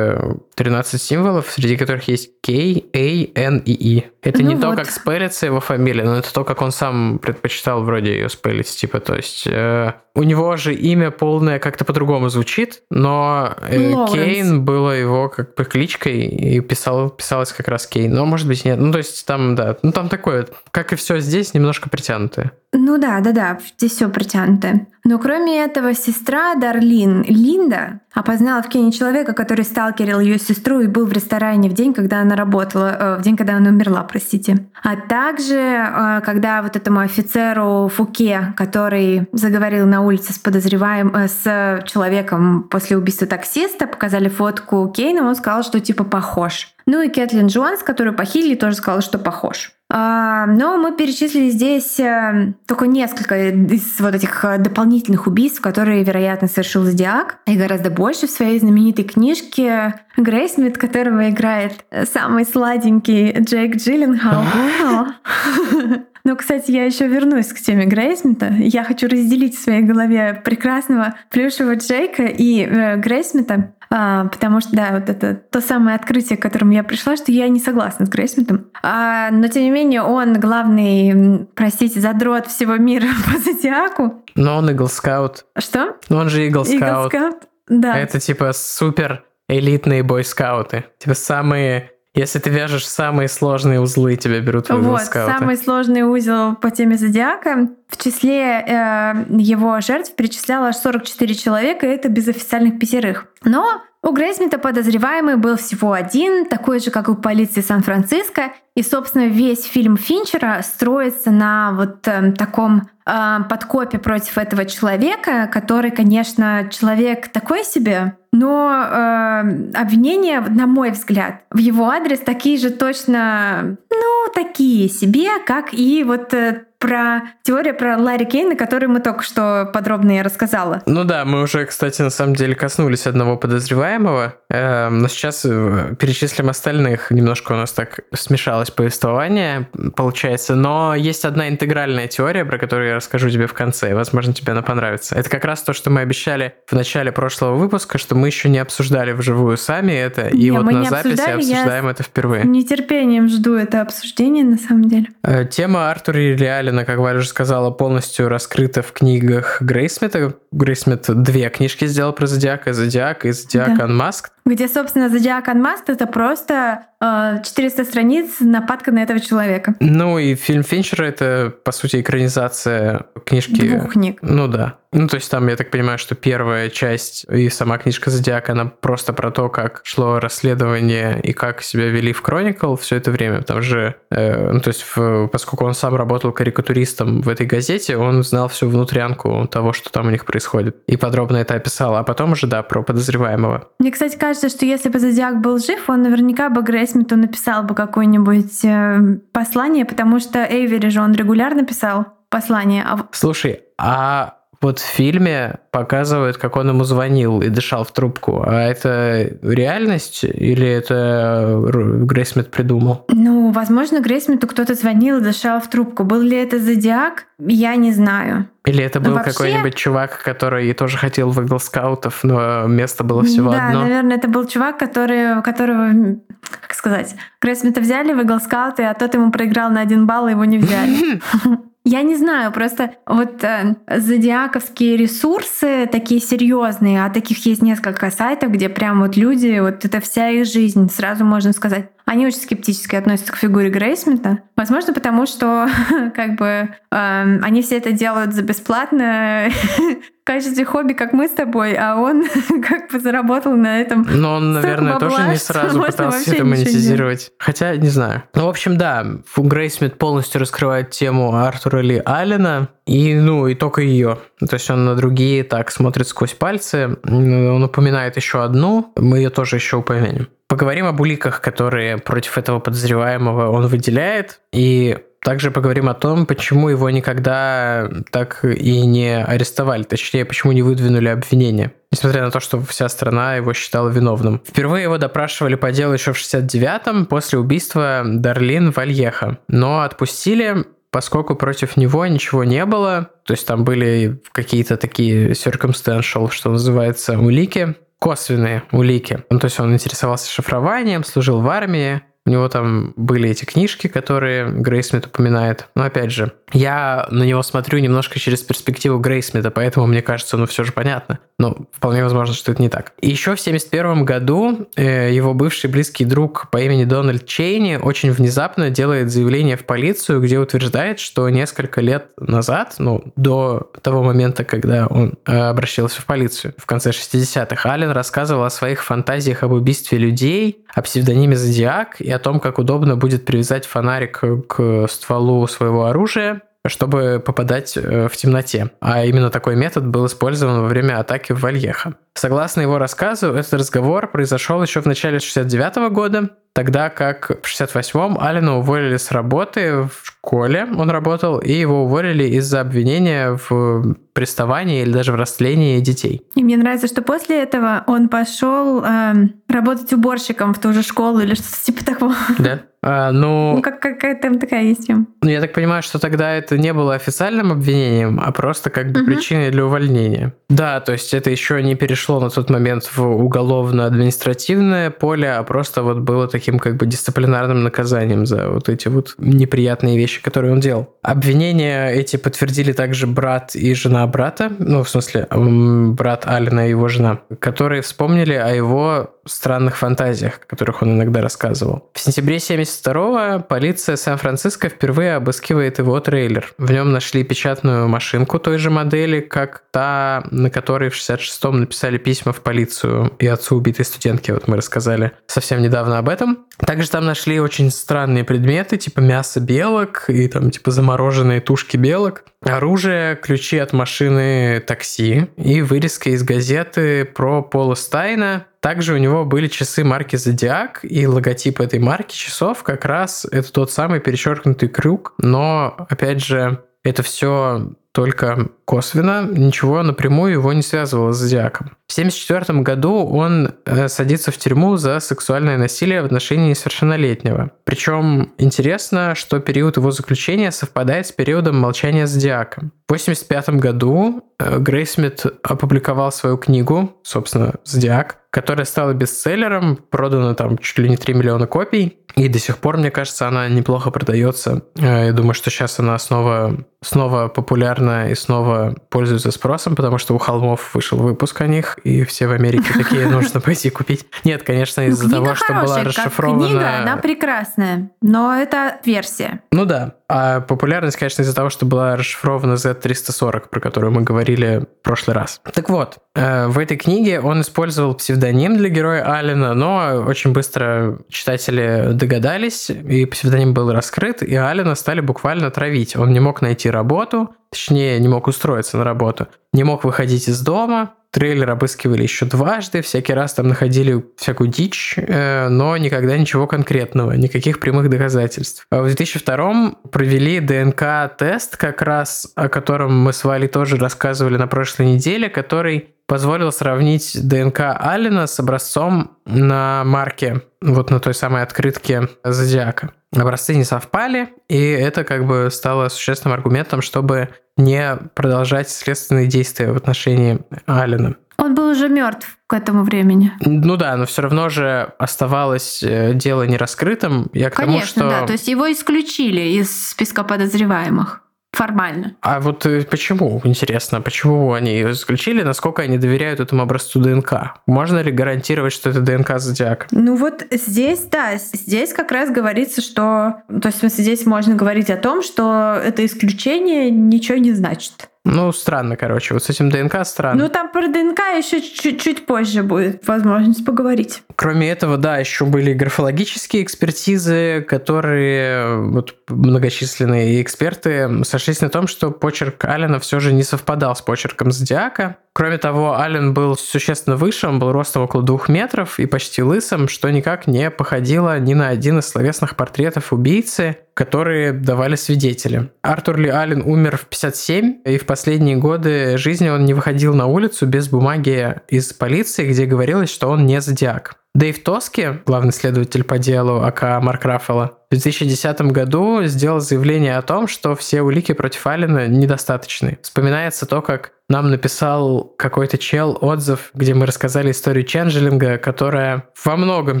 13 э, символов, среди которых есть K, A, N и E. Это ну не вот. то, как спелится его фамилия, но это то, как он сам предпочитал вроде ее спелить. Типа, то есть э, у него же имя полное как-то по-другому звучит, но э, Кейн было его как бы кличкой и писал, писалось как раз Кейн. Но может быть нет. Ну то есть там, да, ну там такое, как и все здесь, немножко притянутое. Ну да, да, да, здесь все притянутое. Но кроме этого, сестра Дарлин, Линда, опознала в Кене человека, который сталкерил ее сестру и был в ресторане в день, когда она работала, э, в день, когда она умерла, простите. А также, э, когда вот этому офицеру Фуке, который заговорил на улице с подозреваемым, э, с человеком после убийства таксиста, показали фотку Кейна, он сказал, что типа похож. Ну и Кэтлин Джонс, которую похитили, тоже сказала, что похож. А, но мы перечислили здесь э, только несколько из вот этих э, дополнительных убийств, которые, вероятно, совершил Зодиак. И гораздо больше в своей знаменитой книжке Грейсмит, которого играет самый сладенький Джейк Джилленхал. <laughs> Но, кстати, я еще вернусь к теме Грейсмита. Я хочу разделить в своей голове прекрасного плюшевого Джейка и э, Грейсмита. А, потому что, да, вот это то самое открытие, к которому я пришла, что я не согласна с Грейсмитом. А, но, тем не менее, он главный, простите, задрот всего мира <laughs> по зодиаку. Но он иглскаут. Что? Он же иглскаут. Иглскаут, да. Это типа супер элитные бойскауты. Типа самые если ты вяжешь самые сложные узлы, тебя берут в Вот, самый сложный узел по теме зодиака. В числе э, его жертв перечисляла аж 44 человека, и это без официальных пятерых. Но у Грейсмита подозреваемый был всего один, такой же, как у полиции Сан-Франциско. И, собственно, весь фильм Финчера строится на вот э, таком э, подкопе против этого человека, который, конечно, человек такой себе, но э, обвинения, на мой взгляд, в его адрес такие же точно, ну, такие себе, как и вот э, про теория про Ларри Кейна, которую мы только что подробно я рассказала. Ну да, мы уже, кстати, на самом деле коснулись одного подозреваемого, э, но сейчас э, перечислим остальных. Немножко у нас так смешалось повествование, получается. Но есть одна интегральная теория, про которую я расскажу тебе в конце, и, возможно, тебе она понравится. Это как раз то, что мы обещали в начале прошлого выпуска, что мы еще не обсуждали вживую сами это, и не, вот на записи обсуждаем это впервые. Нетерпением жду это обсуждение, на самом деле. Э, тема Артура и Реали Сталина, как Валя уже сказала, полностью раскрыта в книгах Грейсмита. Грейсмит две книжки сделал про Зодиака, Зодиак и Зодиак да. Unmasked. Где, собственно, Зодиак Unmasked — это просто 400 э, страниц нападка на этого человека. Ну и фильм Финчера — это, по сути, экранизация книжки... Двух книг. Ну да. Ну, то есть там, я так понимаю, что первая часть и сама книжка Зодиака, она просто про то, как шло расследование и как себя вели в Chronicle все это время. Там же, э, ну, то есть, в, поскольку он сам работал карикатуристом в этой газете, он знал всю внутрянку того, что там у них происходит. И подробно это описал. А потом уже, да, про подозреваемого. Мне, кстати, кажется, что если бы Зодиак был жив, он наверняка бы Грейсмиту написал бы какое-нибудь э, послание, потому что Эйвери же он регулярно писал послание. А Слушай, а вот в фильме показывают, как он ему звонил и дышал в трубку. А это реальность или это Грейсмит придумал? Ну, возможно, Грейсмиту кто-то звонил и дышал в трубку. Был ли это Зодиак? Я не знаю. Или это был Вообще... какой-нибудь чувак, который тоже хотел в Игл Скаутов, но место было всего да, одно? Да, наверное, это был чувак, который, которого, как сказать, Грейсмита взяли в Игл Скауты, а тот ему проиграл на один балл, и его не взяли. <laughs> Я не знаю, просто вот э, зодиаковские ресурсы такие серьезные, а таких есть несколько сайтов, где прям вот люди, вот это вся их жизнь, сразу можно сказать. Они очень скептически относятся к фигуре Грейсмита. Возможно, потому что <laughs> как бы э, они все это делают за бесплатно <laughs> в качестве хобби, как мы с тобой, а он <laughs> как бы заработал на этом. Но он, наверное, тоже не сразу пытался это монетизировать. Хотя, не знаю. Ну, в общем, да, Грейсмит полностью раскрывает тему Артура Ли Аллена, и, ну, и только ее. То есть он на другие так смотрит сквозь пальцы. Он упоминает еще одну, мы ее тоже еще упомянем. Поговорим об уликах, которые против этого подозреваемого он выделяет, и также поговорим о том, почему его никогда так и не арестовали, точнее, почему не выдвинули обвинения, несмотря на то, что вся страна его считала виновным. Впервые его допрашивали по делу еще в 69-м, после убийства Дарлин Вальеха, но отпустили поскольку против него ничего не было, то есть там были какие-то такие circumstantial, что называется, улики, косвенные улики. Ну, то есть он интересовался шифрованием, служил в армии, у него там были эти книжки, которые Грейсмит упоминает. Но опять же, я на него смотрю немножко через перспективу Грейсмита, поэтому мне кажется, ну все же понятно. Но вполне возможно, что это не так. Еще в 71 году э, его бывший близкий друг по имени Дональд Чейни очень внезапно делает заявление в полицию, где утверждает, что несколько лет назад, ну, до того момента, когда он э, обращался в полицию, в конце 60-х, Аллен рассказывал о своих фантазиях об убийстве людей, о псевдониме Зодиак и о том, как удобно будет привязать фонарик к стволу своего оружия, чтобы попадать э, в темноте. А именно такой метод был использован во время атаки в Вальеха. Согласно его рассказу, этот разговор произошел еще в начале 69 года, тогда как в 68-м Алина уволили с работы в школе, он работал, и его уволили из-за обвинения в приставании или даже в растлении детей. И мне нравится, что после этого он пошел э, работать уборщиком в ту же школу или что-то типа такого. Да. А, ну, <laughs> ну как, какая там такая есть тема. Ну, я так понимаю, что тогда это не было официальным обвинением, а просто как бы угу. причиной для увольнения. Да, то есть это еще не перешло на тот момент в уголовно-административное поле, а просто вот было таким как бы дисциплинарным наказанием за вот эти вот неприятные вещи, которые он делал. Обвинения эти подтвердили также брат и жена брата, ну, в смысле, брат Алина и его жена, которые вспомнили о его странных фантазиях, о которых он иногда рассказывал. В сентябре 72-го полиция Сан-Франциско впервые обыскивает его трейлер. В нем нашли печатную машинку той же модели, как та, на которой в 66-м написали письма в полицию и отцу убитой студентки, вот мы рассказали совсем недавно об этом. Также там нашли очень странные предметы, типа мясо белок и там типа замороженные тушки белок, оружие, ключи от машины такси и вырезка из газеты про Пола Стайна, также у него были часы марки Zodiac, и логотип этой марки часов как раз это тот самый перечеркнутый круг, но, опять же, это все только косвенно, ничего напрямую его не связывало с Зодиаком. В 1974 году он э, садится в тюрьму за сексуальное насилие в отношении несовершеннолетнего. Причем интересно, что период его заключения совпадает с периодом молчания Зодиака. В 1985 году э, Грейсмит опубликовал свою книгу, собственно, «Зодиак», которая стала бестселлером, продано там чуть ли не 3 миллиона копий, и до сих пор, мне кажется, она неплохо продается. Э, я думаю, что сейчас она снова, снова популярна и снова пользуется спросом, потому что у Холмов вышел выпуск о них, и все в Америке такие нужно пойти купить. Нет, конечно, ну, из-за того, что была расшифрована... книга, она прекрасная, но это версия. Ну да, а популярность, конечно, из-за того, что была расшифрована Z340, про которую мы говорили в прошлый раз. Так вот, э, в этой книге он использовал псевдоним для героя Алина, но очень быстро читатели догадались, и псевдоним был раскрыт, и Алина стали буквально травить. Он не мог найти работу, точнее, не мог устроиться на работу, не мог выходить из дома, трейлер обыскивали еще дважды, всякий раз там находили всякую дичь, э, но никогда ничего конкретного, никаких прямых доказательств. А в 2002 провели ДНК-тест, как раз о котором мы с Валей тоже рассказывали на прошлой неделе, который позволил сравнить ДНК Аллена с образцом на марке, вот на той самой открытке Зодиака. Образцы не совпали, и это как бы стало существенным аргументом, чтобы не продолжать следственные действия в отношении Алина. Он был уже мертв к этому времени. Ну да, но все равно же оставалось э, дело не раскрытым. Я к Конечно, тому, что... да. То есть его исключили из списка подозреваемых. Формально. А вот э, почему, интересно, почему они ее исключили, насколько они доверяют этому образцу ДНК? Можно ли гарантировать, что это ДНК Зодиака? Ну вот здесь, да, здесь как раз говорится, что... То есть, в смысле, здесь можно говорить о том, что это исключение ничего не значит. Ну, странно, короче. Вот с этим ДНК странно. Ну, там про ДНК еще чуть-чуть позже будет возможность поговорить. Кроме этого, да, еще были графологические экспертизы, которые вот многочисленные эксперты сошлись на том, что почерк Алина все же не совпадал с почерком Зодиака. Кроме того, Аллен был существенно выше, он был ростом около двух метров и почти лысым, что никак не походило ни на один из словесных портретов убийцы, которые давали свидетели. Артур Ли Аллен умер в 57, и в последние годы жизни он не выходил на улицу без бумаги из полиции, где говорилось, что он не зодиак. Дэйв Тоски, главный следователь по делу АК Марк Раффало, в 2010 году сделал заявление о том, что все улики против Алина недостаточны. Вспоминается то, как нам написал какой-то чел отзыв, где мы рассказали историю Ченджелинга, которая во многом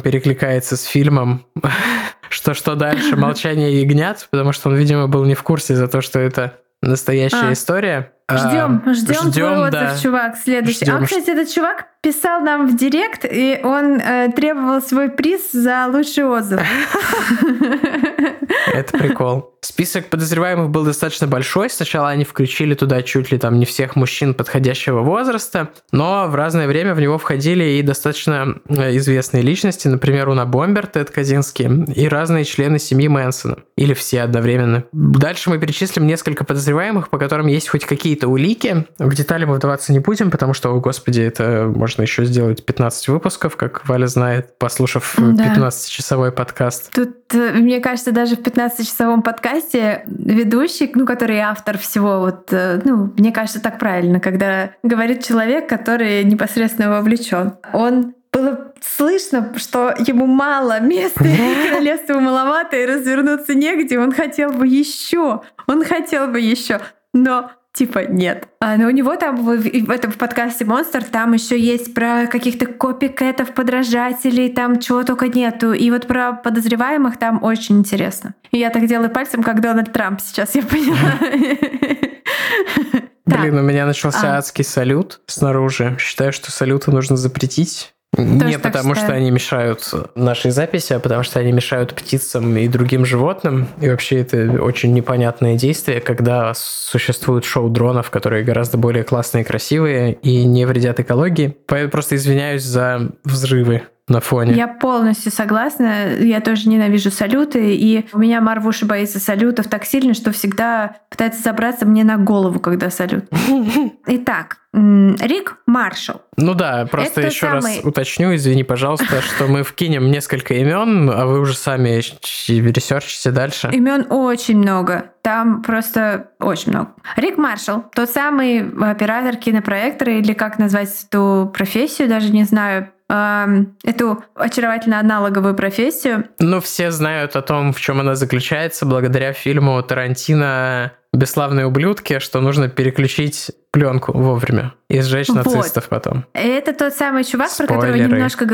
перекликается с фильмом <laughs> «Что что дальше? <laughs> Молчание ягнят», потому что он, видимо, был не в курсе за то, что это настоящая а. история. Ждем, ждем, ждем твой отзыв, да. чувак, следующий. Ждем. А, кстати, этот чувак писал нам в директ, и он э, требовал свой приз за лучший отзыв. <laughs> Это прикол. Список подозреваемых был достаточно большой. Сначала они включили туда чуть ли там не всех мужчин подходящего возраста, но в разное время в него входили и достаточно э, известные личности, например, Уна Бомбер, Тед Казинский и разные члены семьи Мэнсона. Или все одновременно. Дальше мы перечислим несколько подозреваемых, по которым есть хоть какие-то улики. В детали мы вдаваться не будем, потому что, о господи, это можно еще сделать 15 выпусков, как Валя знает, послушав да. 15-часовой подкаст. Тут, э, мне кажется, даже в 15-часовом подкасте подкасте ведущий, ну, который автор всего, вот, э, ну, мне кажется, так правильно, когда говорит человек, который непосредственно вовлечен. Он было слышно, что ему мало места, и королевству маловато, и развернуться негде. Он хотел бы еще, он хотел бы еще. Но Типа нет. А, но у него там в, в этом в подкасте Монстр там еще есть про каких-то копикетов, подражателей, там чего только нету. И вот про подозреваемых там очень интересно. И я так делаю пальцем, как Дональд Трамп сейчас, я поняла. <laughs> Блин, у меня начался адский салют снаружи. Считаю, что салюты нужно запретить. Не потому, что они мешают нашей записи, а потому что они мешают птицам и другим животным. И вообще это очень непонятное действие, когда существуют шоу дронов, которые гораздо более классные и красивые и не вредят экологии. Поэтому просто извиняюсь за взрывы на фоне. Я полностью согласна. Я тоже ненавижу салюты. И у меня Марвуша боится салютов так сильно, что всегда пытается забраться мне на голову, когда салют. <laughs> Итак, Рик Маршалл. Ну да, просто Это еще самый... раз уточню, извини, пожалуйста, что мы вкинем несколько имен, а вы уже сами ресерчите дальше. Имен очень много. Там просто очень много. Рик Маршалл, тот самый оператор кинопроектора, или как назвать эту профессию, даже не знаю, эту очаровательно аналоговую профессию. Ну, все знают о том, в чем она заключается, благодаря фильму Тарантино «Бесславные ублюдки», что нужно переключить пленку вовремя и сжечь вот. нацистов потом. Это тот самый чувак, Спойлеры. про которого немножко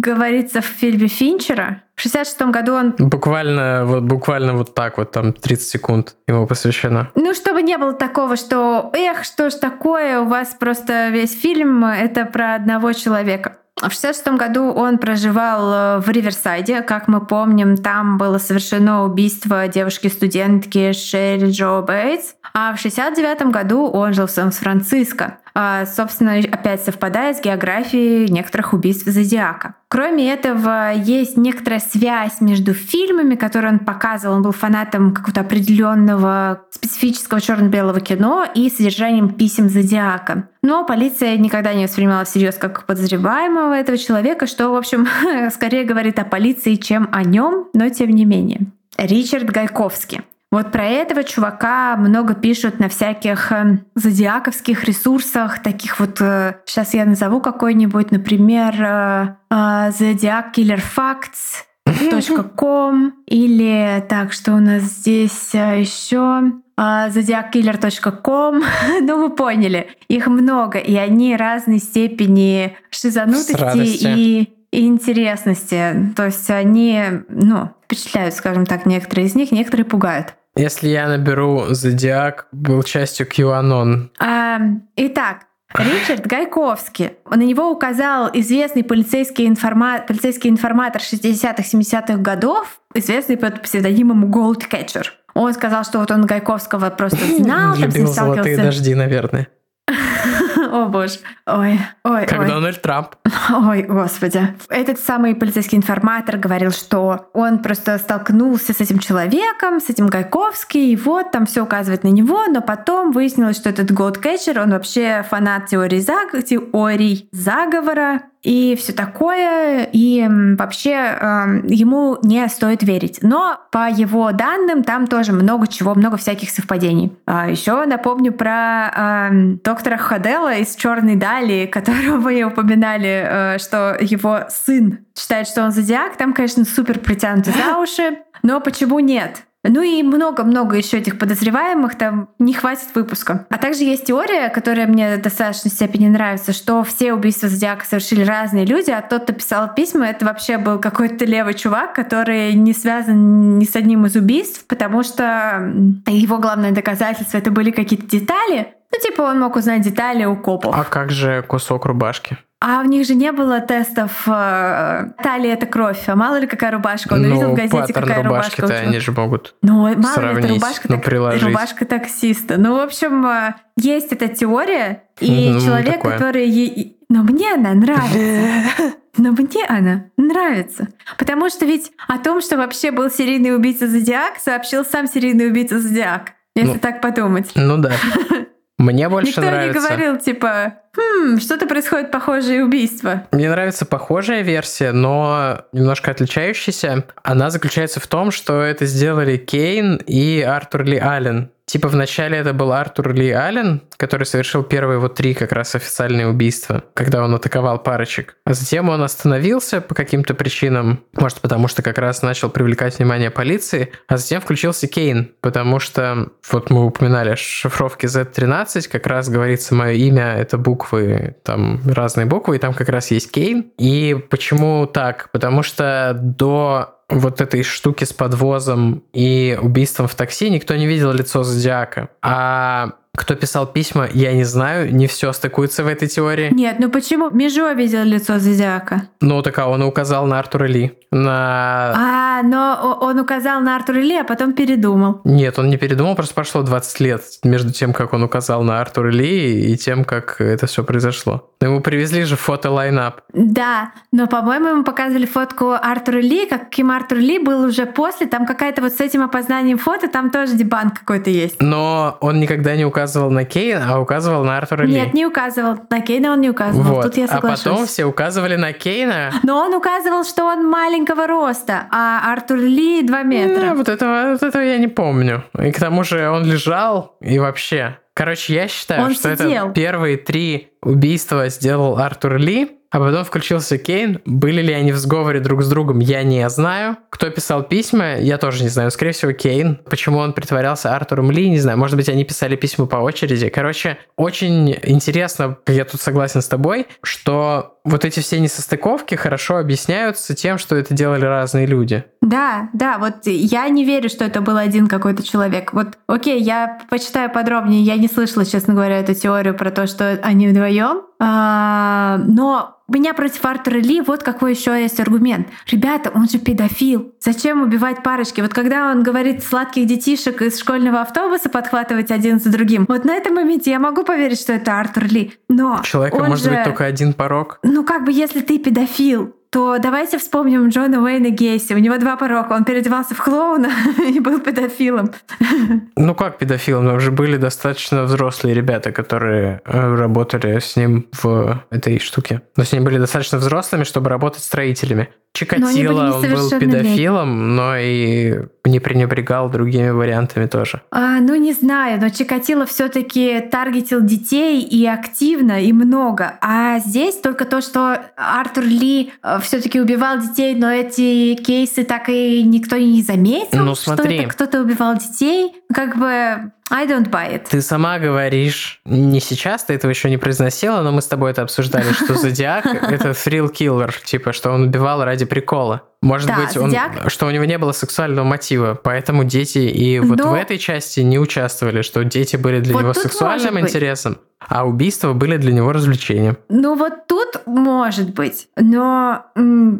говорится в фильме Финчера. В 66 году он... Буквально вот, буквально вот так вот, там 30 секунд ему посвящено. Ну, чтобы не было такого, что «Эх, что ж такое, у вас просто весь фильм — это про одного человека». В 1966 году он проживал э, в Риверсайде. Как мы помним, там было совершено убийство девушки-студентки Шерри Джо Бейтс. А в 1969 году он жил в Сан-Франциско. А, собственно, опять совпадает с географией некоторых убийств Зодиака. Кроме этого, есть некоторая связь между фильмами, которые он показывал. Он был фанатом какого-то определенного специфического черно-белого кино и содержанием писем Зодиака. Но полиция никогда не воспринимала всерьез как подозреваемого этого человека, что, в общем, <laughs> скорее говорит о полиции, чем о нем, но тем не менее. Ричард Гайковский. Вот про этого чувака много пишут на всяких э, зодиаковских ресурсах, таких вот, э, сейчас я назову какой-нибудь, например, э, Zodiac Killer Facts, <laughs> .com или так, что у нас здесь еще zodiackiller.com. <laughs> ну, вы поняли. Их много, и они разной степени шизанутости и и интересности. То есть они, ну, впечатляют, скажем так, некоторые из них, некоторые пугают. Если я наберу Зодиак, был частью QAnon. А, итак, Ричард Гайковский. На него указал известный полицейский, информа... полицейский информатор 60-х, 70-х годов, известный под псевдонимом Goldcatcher. Он сказал, что вот он Гайковского просто знал, там с ним Любил золотые сталкивался. дожди, наверное. <laughs> О боже. Ой, ой, Как ой. Дональд Трамп. <laughs> Ой, господи. Этот самый полицейский информатор говорил, что он просто столкнулся с этим человеком, с этим Гайковский, и вот там все указывает на него, но потом выяснилось, что этот Голдкетчер, он вообще фанат теории, заг- теорий заговора и все такое, и вообще эм, ему не стоит верить. Но по его данным там тоже много чего, много всяких совпадений. А еще напомню про эм, доктора Хадела из Черной Дали, <laughs> которого мы упоминали, э, что его сын считает, что он зодиак. Там, конечно, супер притянуты за уши. Но почему нет? Ну и много-много еще этих подозреваемых, там не хватит выпуска. А также есть теория, которая мне в достаточной степени нравится, что все убийства Зодиака совершили разные люди, а тот, кто писал письма, это вообще был какой-то левый чувак, который не связан ни с одним из убийств, потому что его главное доказательство это были какие-то детали. Ну, типа он мог узнать детали у копов. А как же кусок рубашки? А в них же не было тестов э, талия это кровь, а мало ли какая рубашка. Он увидел в газете, Ну, паттерн какая рубашка. у тебя. они же могут. Ну, мало ли, это сравнить, рубашка, ну, так- приложить. рубашка таксиста. Ну, в общем, э, есть эта теория, и Ну, человек, такое. который... ей- Но мне она нравится. <laughs> Но мне она нравится. Потому что ведь о том, что вообще был серийный убийца Зодиак, сообщил сам серийный убийца Зодиак. Если Ну, так подумать. Ну да. <laughs> Мне больше Никто нравится. не говорил, типа, хм, что-то происходит похожее убийство. Мне нравится похожая версия, но немножко отличающаяся. Она заключается в том, что это сделали Кейн и Артур Ли Аллен. Типа вначале это был Артур Ли Аллен, который совершил первые вот три как раз официальные убийства, когда он атаковал парочек. А затем он остановился по каким-то причинам, может потому что как раз начал привлекать внимание полиции, а затем включился Кейн, потому что вот мы упоминали о шифровке Z13, как раз говорится мое имя, это буквы, там разные буквы, и там как раз есть Кейн. И почему так? Потому что до вот этой штуки с подвозом и убийством в такси никто не видел лицо Зодиака. А кто писал письма, я не знаю, не все стыкуется в этой теории. Нет, ну почему? Межо видел лицо Зодиака. Ну, так а он указал на Артура Ли. На... А, но он указал на Артура Ли, а потом передумал. Нет, он не передумал, просто прошло 20 лет между тем, как он указал на Артура Ли и тем, как это все произошло. Но ему привезли же фото-лайнап. Да, но, по-моему, ему показывали фотку Артура Ли, каким Артур Ли был уже после. Там какая-то вот с этим опознанием фото, там тоже дебан какой-то есть. Но он никогда не указывал на Кейна, а указывал на Артура Ли. Нет, не указывал. На Кейна он не указывал. Вот. Тут я а соглашусь. потом все указывали на Кейна. Но он указывал, что он маленького роста, а Артур Ли 2 метра. Да, вот этого, вот этого я не помню. И к тому же он лежал и вообще. Короче, я считаю, Он что сидел. это первые три убийства сделал Артур Ли, а потом включился Кейн. Были ли они в сговоре друг с другом, я не знаю. Кто писал письма, я тоже не знаю. Скорее всего, Кейн. Почему он притворялся Артуром Ли, не знаю. Может быть, они писали письма по очереди. Короче, очень интересно, я тут согласен с тобой, что вот эти все несостыковки хорошо объясняются тем, что это делали разные люди. Да, да, вот я не верю, что это был один какой-то человек. Вот, окей, я почитаю подробнее. Я не слышала, честно говоря, эту теорию про то, что они вдвоем. А, но у меня против Артура Ли вот какой еще есть аргумент. Ребята, он же педофил. Зачем убивать парочки? Вот когда он говорит сладких детишек из школьного автобуса подхватывать один за другим, вот на этом моменте я могу поверить, что это Артур Ли. Но У человека может же- быть только один порог. ну, как бы, если ты педофил, то давайте вспомним Джона Уэйна Гейси. У него два порока. Он переодевался в клоуна <laughs> и был педофилом. <laughs> Ну как педофил? Там же были достаточно взрослые ребята, которые э, работали с ним в этой штуке. Но с ним были достаточно взрослыми, чтобы работать строителями. Чикатило, он был педофилом, но и не пренебрегал другими вариантами тоже. А, ну, не знаю, но Чикатило все таки таргетил детей и активно, и много. А здесь только то, что Артур Ли все таки убивал детей, но эти кейсы так и никто не заметил, Ну, что смотри. это кто-то убивал детей. Как бы I don't buy it. Ты сама говоришь, не сейчас, ты этого еще не произносила, но мы с тобой это обсуждали, что <laughs> Зодиак — это thrill killer, типа, что он убивал ради прикола. Может Да, быть, он, Зодиак- что у него не было сексуального мотива, поэтому дети и вот Но- в этой части не участвовали, что дети были для Вот него сексуальным интересом, а убийства были для него развлечением. Ну вот тут может быть. Но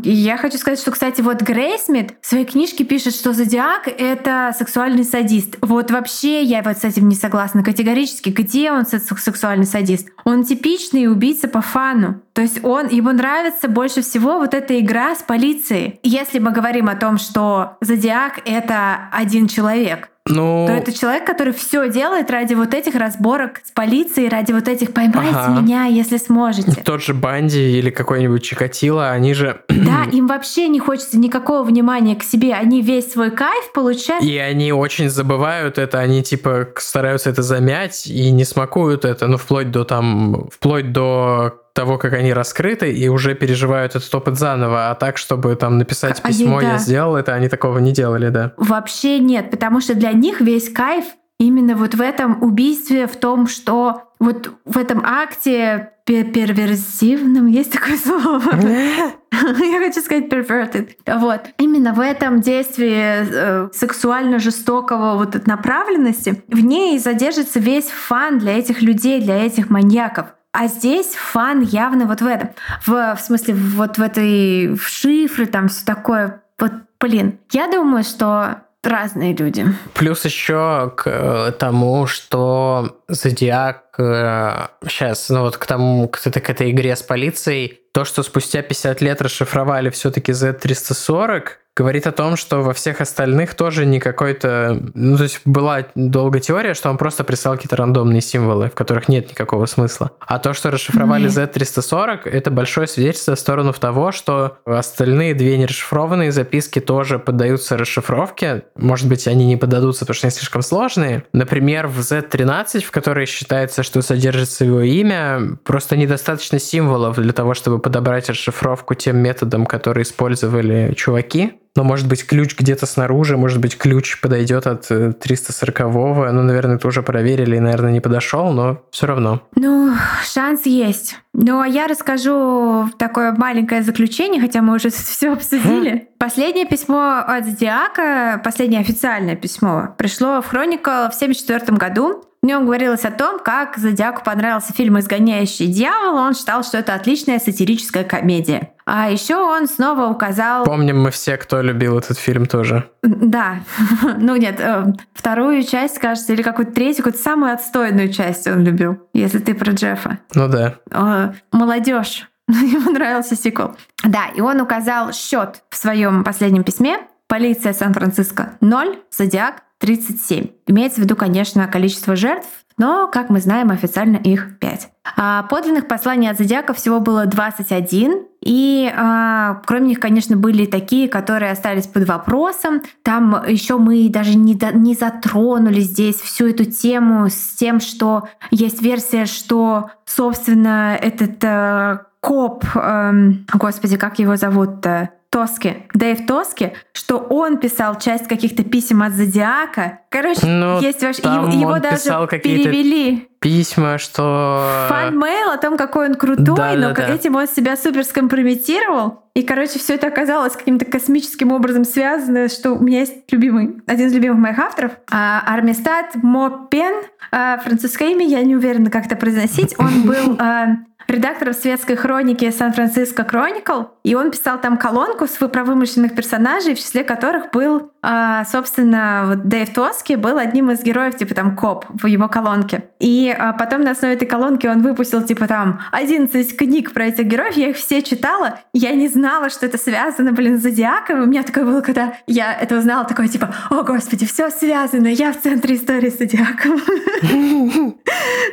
я хочу сказать, что, кстати, вот Грейсмит в своей книжке пишет, что Зодиак — это сексуальный садист. Вот вообще я вот с этим не согласна категорически. Где он секс- сексуальный садист? Он типичный убийца по фану. То есть он, ему нравится больше всего вот эта игра с полицией. Если мы говорим о том, что Зодиак — это один человек, Ну, то это человек, который все делает ради вот этих разборок с полицией, ради вот этих «поймайте Ага. меня, если сможете». тот же Банди или какой-нибудь Чикатило, они же... Да, им вообще не хочется никакого внимания к себе. Они весь свой кайф получают. И они очень забывают это, они типа стараются это замять и не смакуют это, ну, вплоть до там, вплоть до того, как они раскрыты, и уже переживают этот опыт заново. А так, чтобы там написать Они, письмо, я да. сделал это, они такого не делали, да. Вообще нет, потому что для них весь кайф именно вот в этом убийстве, в том, что вот в этом акте пе- перверсивном есть такое слово. <laughs> Я хочу сказать perverted. Вот. Именно в этом действии э, сексуально жестокого вот этой направленности в ней задержится весь фан для этих людей, для этих маньяков. А здесь фан явно вот в этом. В, в смысле, вот в этой в шифры, там все такое. Вот, блин, я думаю, что разные люди. Плюс еще к э, тому, что Зодиак сейчас, ну вот к тому, к, к этой игре с полицией, то, что спустя 50 лет расшифровали все-таки Z340, говорит о том, что во всех остальных тоже не какой-то... Ну, то есть была долго теория, что он просто прислал какие-то рандомные символы, в которых нет никакого смысла. А то, что расшифровали Нет. Z340, это большое свидетельство в сторону того, что остальные две нерасшифрованные записки тоже поддаются расшифровке. Может быть, они не поддадутся, потому что они слишком сложные. Например, в Z13, в которой считается, что содержится его имя, просто недостаточно символов для того, чтобы подобрать расшифровку тем методом, который использовали чуваки. Но может быть ключ где-то снаружи, может быть ключ подойдет от 340-го. Ну, наверное, это уже проверили и, наверное, не подошел, но все равно. Ну, шанс есть. Ну, а я расскажу такое маленькое заключение, хотя мы уже <laughs> все обсудили. Последнее письмо от Зодиака, последнее официальное письмо, пришло в Хроникл в 1974 году. В нем говорилось о том, как Зодиаку понравился фильм «Изгоняющий дьявола». Он считал, что это отличная сатирическая комедия. А еще он снова указал... Помним мы все, кто любил этот фильм тоже. Да. <laughs> Ну нет, э, вторую часть, кажется, или какую-то третью, какую-то самую отстойную часть он любил, если ты про Джеффа. Ну да. Молодежь. <laughs> Ему нравился сиквел. Да, и он указал счет в своем последнем письме. Полиция Сан-Франциско 0, Зодиак 37. Имеется в виду, конечно, количество жертв, но, как мы знаем, официально их 5. А подлинных посланий от Зодиака всего было 21, и а, кроме них, конечно, были такие, которые остались под вопросом. Там еще мы даже не, до- не затронули здесь всю эту тему с тем, что есть версия, что, собственно, этот э, коп, эм, господи, как его зовут-то? Тоски, Дэйв Тоски, что он писал часть каких-то писем от Зодиака. Короче, Ну, есть там Его, его даже перевели Письма, что... fan mail о том, какой он крутой, Да, но да, да. этим он себя супер скомпрометировал. И, короче, все это оказалось каким-то космическим образом связано, что у меня есть любимый, один из любимых моих авторов, а, Армистад Мопен, а, французское имя, я не уверена, как это произносить. Он был <laughs> а, редактором светской хроники Сан-Франциско Кроникл, и он писал там колонку с про вымышленных персонажей, в числе которых был, а, собственно, Дэйв Тоски был одним из героев, типа там коп в его колонке. И а, потом на основе этой колонки он выпустил, типа там, 11 книг про этих героев, я их все читала, я не знала, что это связано, блин, с Зодиаком, и у меня такое было, когда я это узнала, такое типа, о господи, все связано, я в центре истории с Зодиаком. <laughs>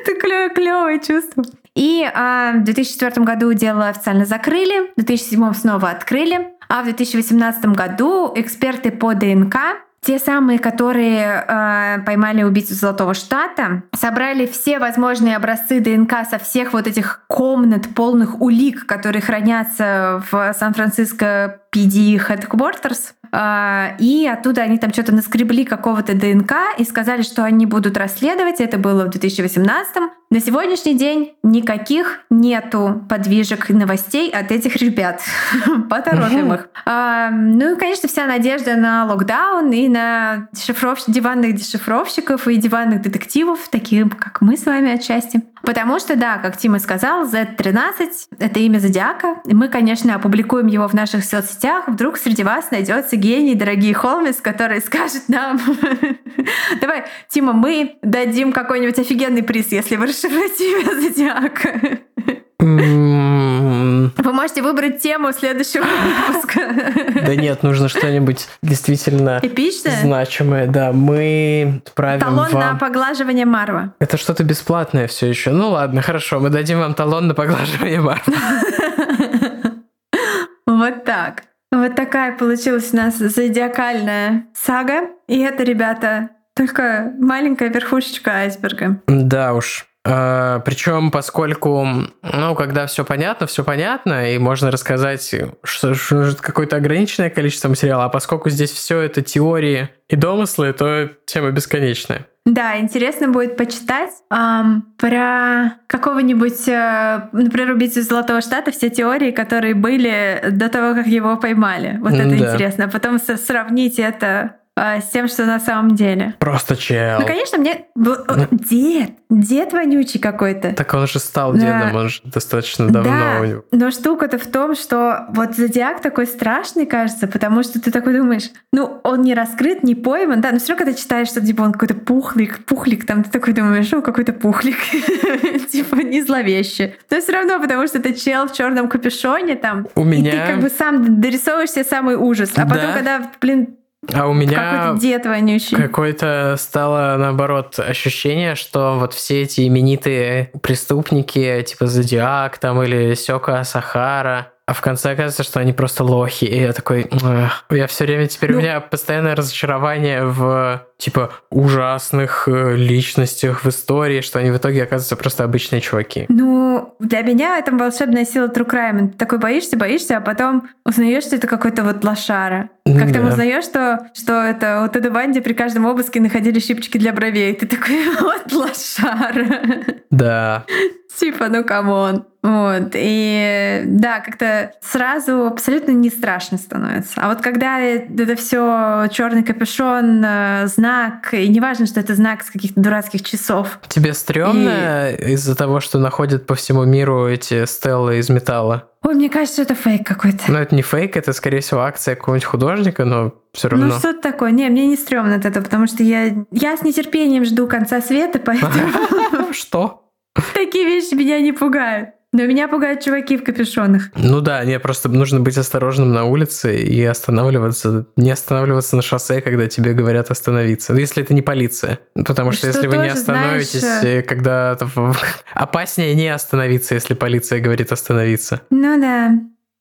Такое клевое чувство. И а, в 2004 году дело официально закрыли, в 2007 снова открыли, а в 2018 году эксперты по ДНК те самые, которые э, поймали убийцу Золотого Штата, собрали все возможные образцы ДНК со всех вот этих комнат, полных улик, которые хранятся в Сан-Франциско PD Headquarters, а, и оттуда они там что-то наскребли какого-то ДНК и сказали, что они будут расследовать. Это было в 2018 -м. На сегодняшний день никаких нету подвижек новостей от этих ребят. <laughs> Поторопим их. А, ну и, конечно, вся надежда на локдаун и на диванных дешифровщиков и диванных детективов, таких как мы с вами отчасти. Потому что, да, как Тима сказал, Z13 — это имя Зодиака. И мы, конечно, опубликуем его в наших соцсетях. Вдруг среди вас найдется гений, дорогие Холмис, который скажет нам... <laughs> Давай, Тима, мы дадим какой-нибудь офигенный приз, если вы расшифруете имя Зодиака. Вы можете выбрать тему следующего выпуска. Да нет, нужно что-нибудь действительно Эпичное? значимое. Да, мы отправим Талон вам... на поглаживание Марва. Это что-то бесплатное все еще. Ну ладно, хорошо, мы дадим вам талон на поглаживание Марва. <laughs> Вот так. Вот такая получилась у нас зодиакальная сага. И это, ребята, только маленькая верхушечка айсберга. Да уж. А, причем, поскольку, ну, когда все понятно, все понятно, и можно рассказать, какое-то ограниченное количество материала, а поскольку здесь все это теории и домыслы, то тема бесконечная. Да, интересно будет почитать эм, про какого-нибудь, э, например, убийцу Золотого Штата, все теории, которые были до того, как его поймали. Вот это Да. интересно. А потом сравнить это э, с тем, что на самом деле. Просто чел. Ну, конечно, мне... Ну. Дед! Дед вонючий какой-то. Так он же стал Да. дедом, он же достаточно давно Да, но штука-то в том, что вот зодиак такой страшный, кажется, потому что ты такой думаешь, ну, он не раскрыт, не пойман, да, но все равно, когда читаешь, что типа он какой-то пухлик, пухлик, там ты такой думаешь, ну, какой-то пухлик, <laughs> типа не зловеще. Но все равно, потому что это чел в черном капюшоне там, У и ты меня... как бы сам дорисовываешь себе самый ужас. А потом, Да. когда, блин, А у меня какой-то дед вонючий. какое-то стало, наоборот, ощущение, что вот все эти именитые преступники, типа Зодиак там или Сёка Сахара, а в конце оказывается, что они просто лохи. И я такой, «Эх». я все время теперь у Ну. меня постоянное разочарование в типа ужасных э, личностях в истории, что они в итоге оказываются просто обычные чуваки. Ну, для меня это волшебная сила True Crime. Ты такой боишься, боишься, а потом узнаешь, что это какой-то вот лошара. Как там Да. узнаешь, что, что это вот этой банде при каждом обыске находили щипчики для бровей. Ты такой, <laughs> вот лошара. Да. Типа, ну come on. Вот. И да, как-то сразу абсолютно не страшно становится. А вот когда это все черный капюшон, э, знак, и неважно, что это знак с каких-то дурацких часов. Тебе стрёмно из-за того, что находят по всему миру эти стелы из металла? Ой, мне кажется, это фейк какой-то. Ну, это не фейк, это, скорее всего, акция какого-нибудь художника, но все Ну равно. что-то такое. Не, мне не стрёмно от этого, потому что я, я с нетерпением жду конца света, поэтому <laughs> Что? <laughs> такие вещи меня не пугают. Но меня пугают чуваки в капюшонах. Ну да, не, просто нужно быть осторожным на улице и останавливаться, не останавливаться на шоссе, когда тебе говорят остановиться. Ну, если это не полиция. Потому что, Что если вы не остановитесь, знаешь, э, когда опаснее не остановиться, если полиция говорит остановиться. Ну да.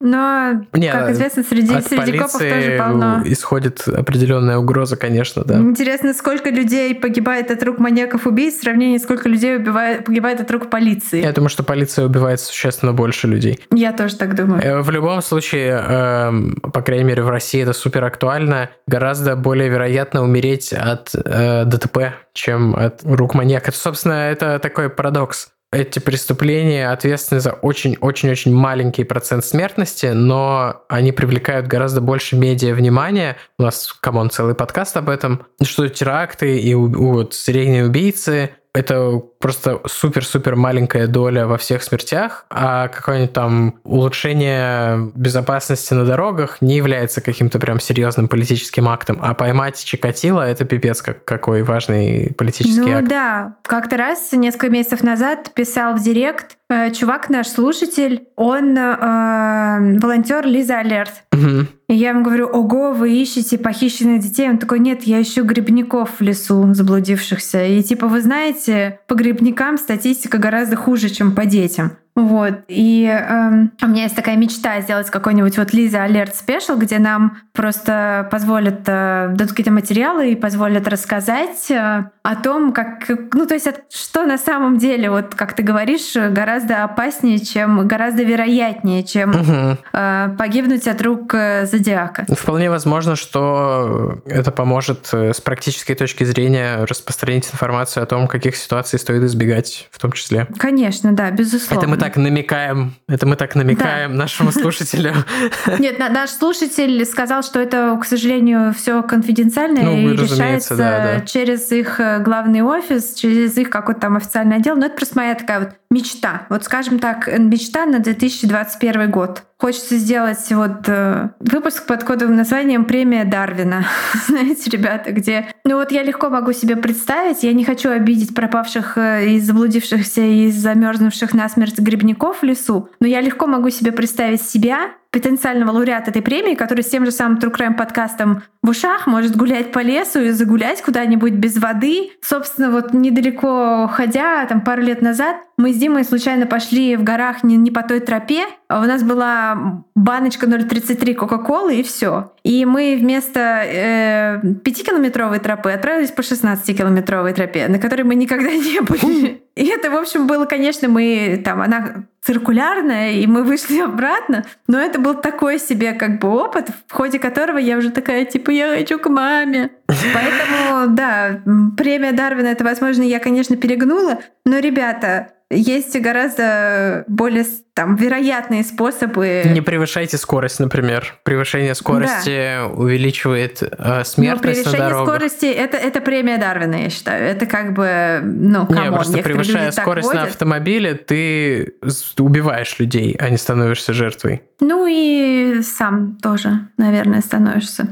Но, Не, как известно, среди, От среди копов тоже полно. исходит определенная угроза, конечно, да. Интересно, сколько людей погибает от рук маньяков-убийц в сравнении, сколько людей убивает, погибает от рук полиции. Я думаю, что полиция убивает существенно больше людей. Я тоже так думаю. Э, В любом случае, эм, по крайней мере, в России это супер актуально. Гораздо более вероятно умереть от э, ДТП, чем от рук маньяка. Собственно, это такой парадокс. Эти преступления ответственны за очень-очень-очень маленький процент смертности, но они привлекают гораздо больше медиа внимания. У нас, come on, целый подкаст об этом. Что теракты и у- у- вот, серийные убийцы это просто супер-супер маленькая доля во всех смертях, а какое-нибудь там улучшение безопасности на дорогах не является каким-то прям серьезным политическим актом. А поймать Чикатило — это пипец как, какой важный политический Ну акт. да, как-то раз несколько месяцев назад писал в директ э, чувак наш слушатель, он э, волонтер Лиза Алерт. Мгм. Я ему говорю, ого, вы ищете похищенных детей? Он такой, нет, я ищу грибников в лесу заблудившихся. И типа, вы знаете, по грибникам статистика гораздо хуже, чем по детям. Вот. И эм, у меня есть такая мечта сделать какой-нибудь вот Лиза Алерт special, где нам просто позволят, э, дадут какие-то материалы и позволят рассказать э, о том, как, ну, то есть, что на самом деле, вот как ты говоришь, гораздо опаснее, чем, гораздо вероятнее, чем угу. э, погибнуть от рук э, зодиака. Вполне возможно, что это поможет э, с практической точки зрения распространить информацию о том, каких ситуаций стоит избегать, в том числе. Конечно, да, безусловно. Это мы так намекаем, это мы так намекаем да. нашему слушателю. <laughs> Нет, наш слушатель сказал, что это, к сожалению, все конфиденциально ну, и решается да, да. через их э, главный офис, через их какой-то там официальный отдел. Но это просто моя такая вот мечта. Вот скажем так, мечта на 2021 год. Хочется сделать вот э, выпуск под кодовым названием «Премия Дарвина». <laughs> Знаете, ребята, где... Ну вот я легко могу себе представить, я не хочу обидеть пропавших э, и заблудившихся и замерзнувших насмерть грибников в лесу, но я легко могу себе представить себя потенциального лауреата этой премии, который с тем же самым True Crime подкастом в ушах может гулять по лесу и загулять куда-нибудь без воды. Собственно, вот недалеко ходя, там пару лет назад, мы с Димой случайно пошли в горах не, не по той тропе. А у нас была баночка 0,33 Кока-Колы и все. И мы вместо э, 5-километровой тропы отправились по 16-километровой тропе, на которой мы никогда не были. И это, в общем, было, конечно, мы там, она циркулярная, и мы вышли обратно. Но это был такой себе как бы опыт, в ходе которого я уже такая, типа, я хочу к маме. Поэтому, <laughs> да, премия Дарвина, это, возможно, я, конечно, перегнула. Но, ребята, есть гораздо более там вероятные способы. Не превышайте скорость, например. Превышение скорости да. увеличивает э, смертность Но на дорогах. скорости это, это премия Дарвина, я считаю. Это как бы, ну, come on, Не, просто превышая скорость на автомобиле, ты убиваешь людей, а не становишься жертвой. Ну и сам тоже, наверное, становишься.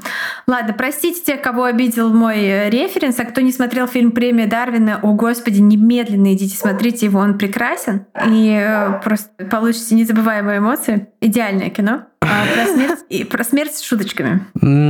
Ладно, простите тех, кого обидел мой референс, а кто не смотрел фильм «Премия Дарвина», о господи, немедленно идите смотрите его, он прекрасен. И э, просто получится получите незабываемые эмоции. Идеальное кино. А про смерть и про смерть с шуточками.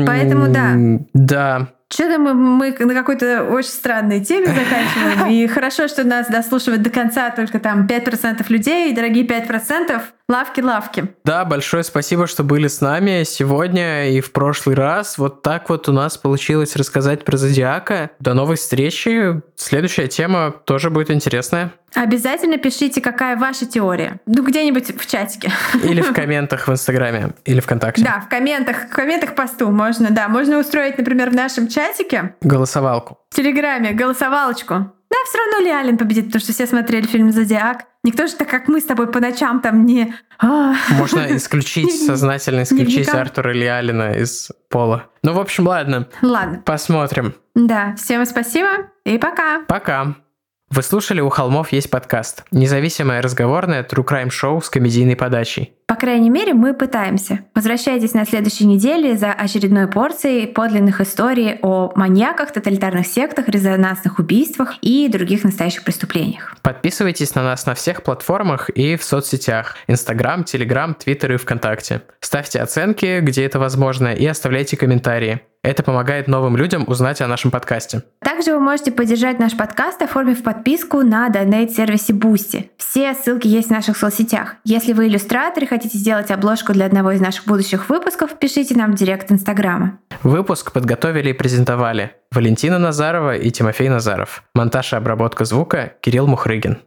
Поэтому да. Да. Что-то мы, мы на какой-то очень странной теме заканчиваем. И хорошо, что нас дослушивают до конца только там 5% людей. Дорогие 5%, лавки-лавки. Да, большое спасибо, что были с нами сегодня и в прошлый раз. Вот так вот у нас получилось рассказать про Зодиака. До новой встречи. Следующая тема тоже будет интересная. Обязательно пишите, какая ваша теория. Ну, где-нибудь в чатике. Или в <laughs> комментах в Инстаграме, или ВКонтакте. Да, в комментах, в комментах посту можно, да. Можно устроить, например, в нашем чатике. Голосовалку. В Телеграме голосовалочку. Да, все равно Ли Аллен победит, потому что все смотрели фильм «Зодиак». Никто же так, как мы с тобой по ночам там не... А. Можно <laughs> исключить, сознательно исключить Артура Ли Аллена из пола. Ну, в общем, ладно. Ладно. Посмотрим. Да, всем спасибо и пока. Пока. Вы слушали «У холмов есть подкаст» – независимое разговорное true crime шоу с комедийной подачей. По крайней мере, мы пытаемся. Возвращайтесь на следующей неделе за очередной порцией подлинных историй о маньяках, тоталитарных сектах, резонансных убийствах и других настоящих преступлениях. Подписывайтесь на нас на всех платформах и в соцсетях – Инстаграм, Телеграм, Твиттер и ВКонтакте. Ставьте оценки, где это возможно, и оставляйте комментарии. Это помогает новым людям узнать о нашем подкасте. Также вы можете поддержать наш подкаст, оформив подписку на донейт-сервисе Boosty. Все ссылки есть в наших соцсетях. Если вы иллюстратор и хотите сделать обложку для одного из наших будущих выпусков, пишите нам в директ Инстаграма. Выпуск подготовили и презентовали Валентина Назарова и Тимофей Назаров. Монтаж и обработка звука Кирилл Мухрыгин.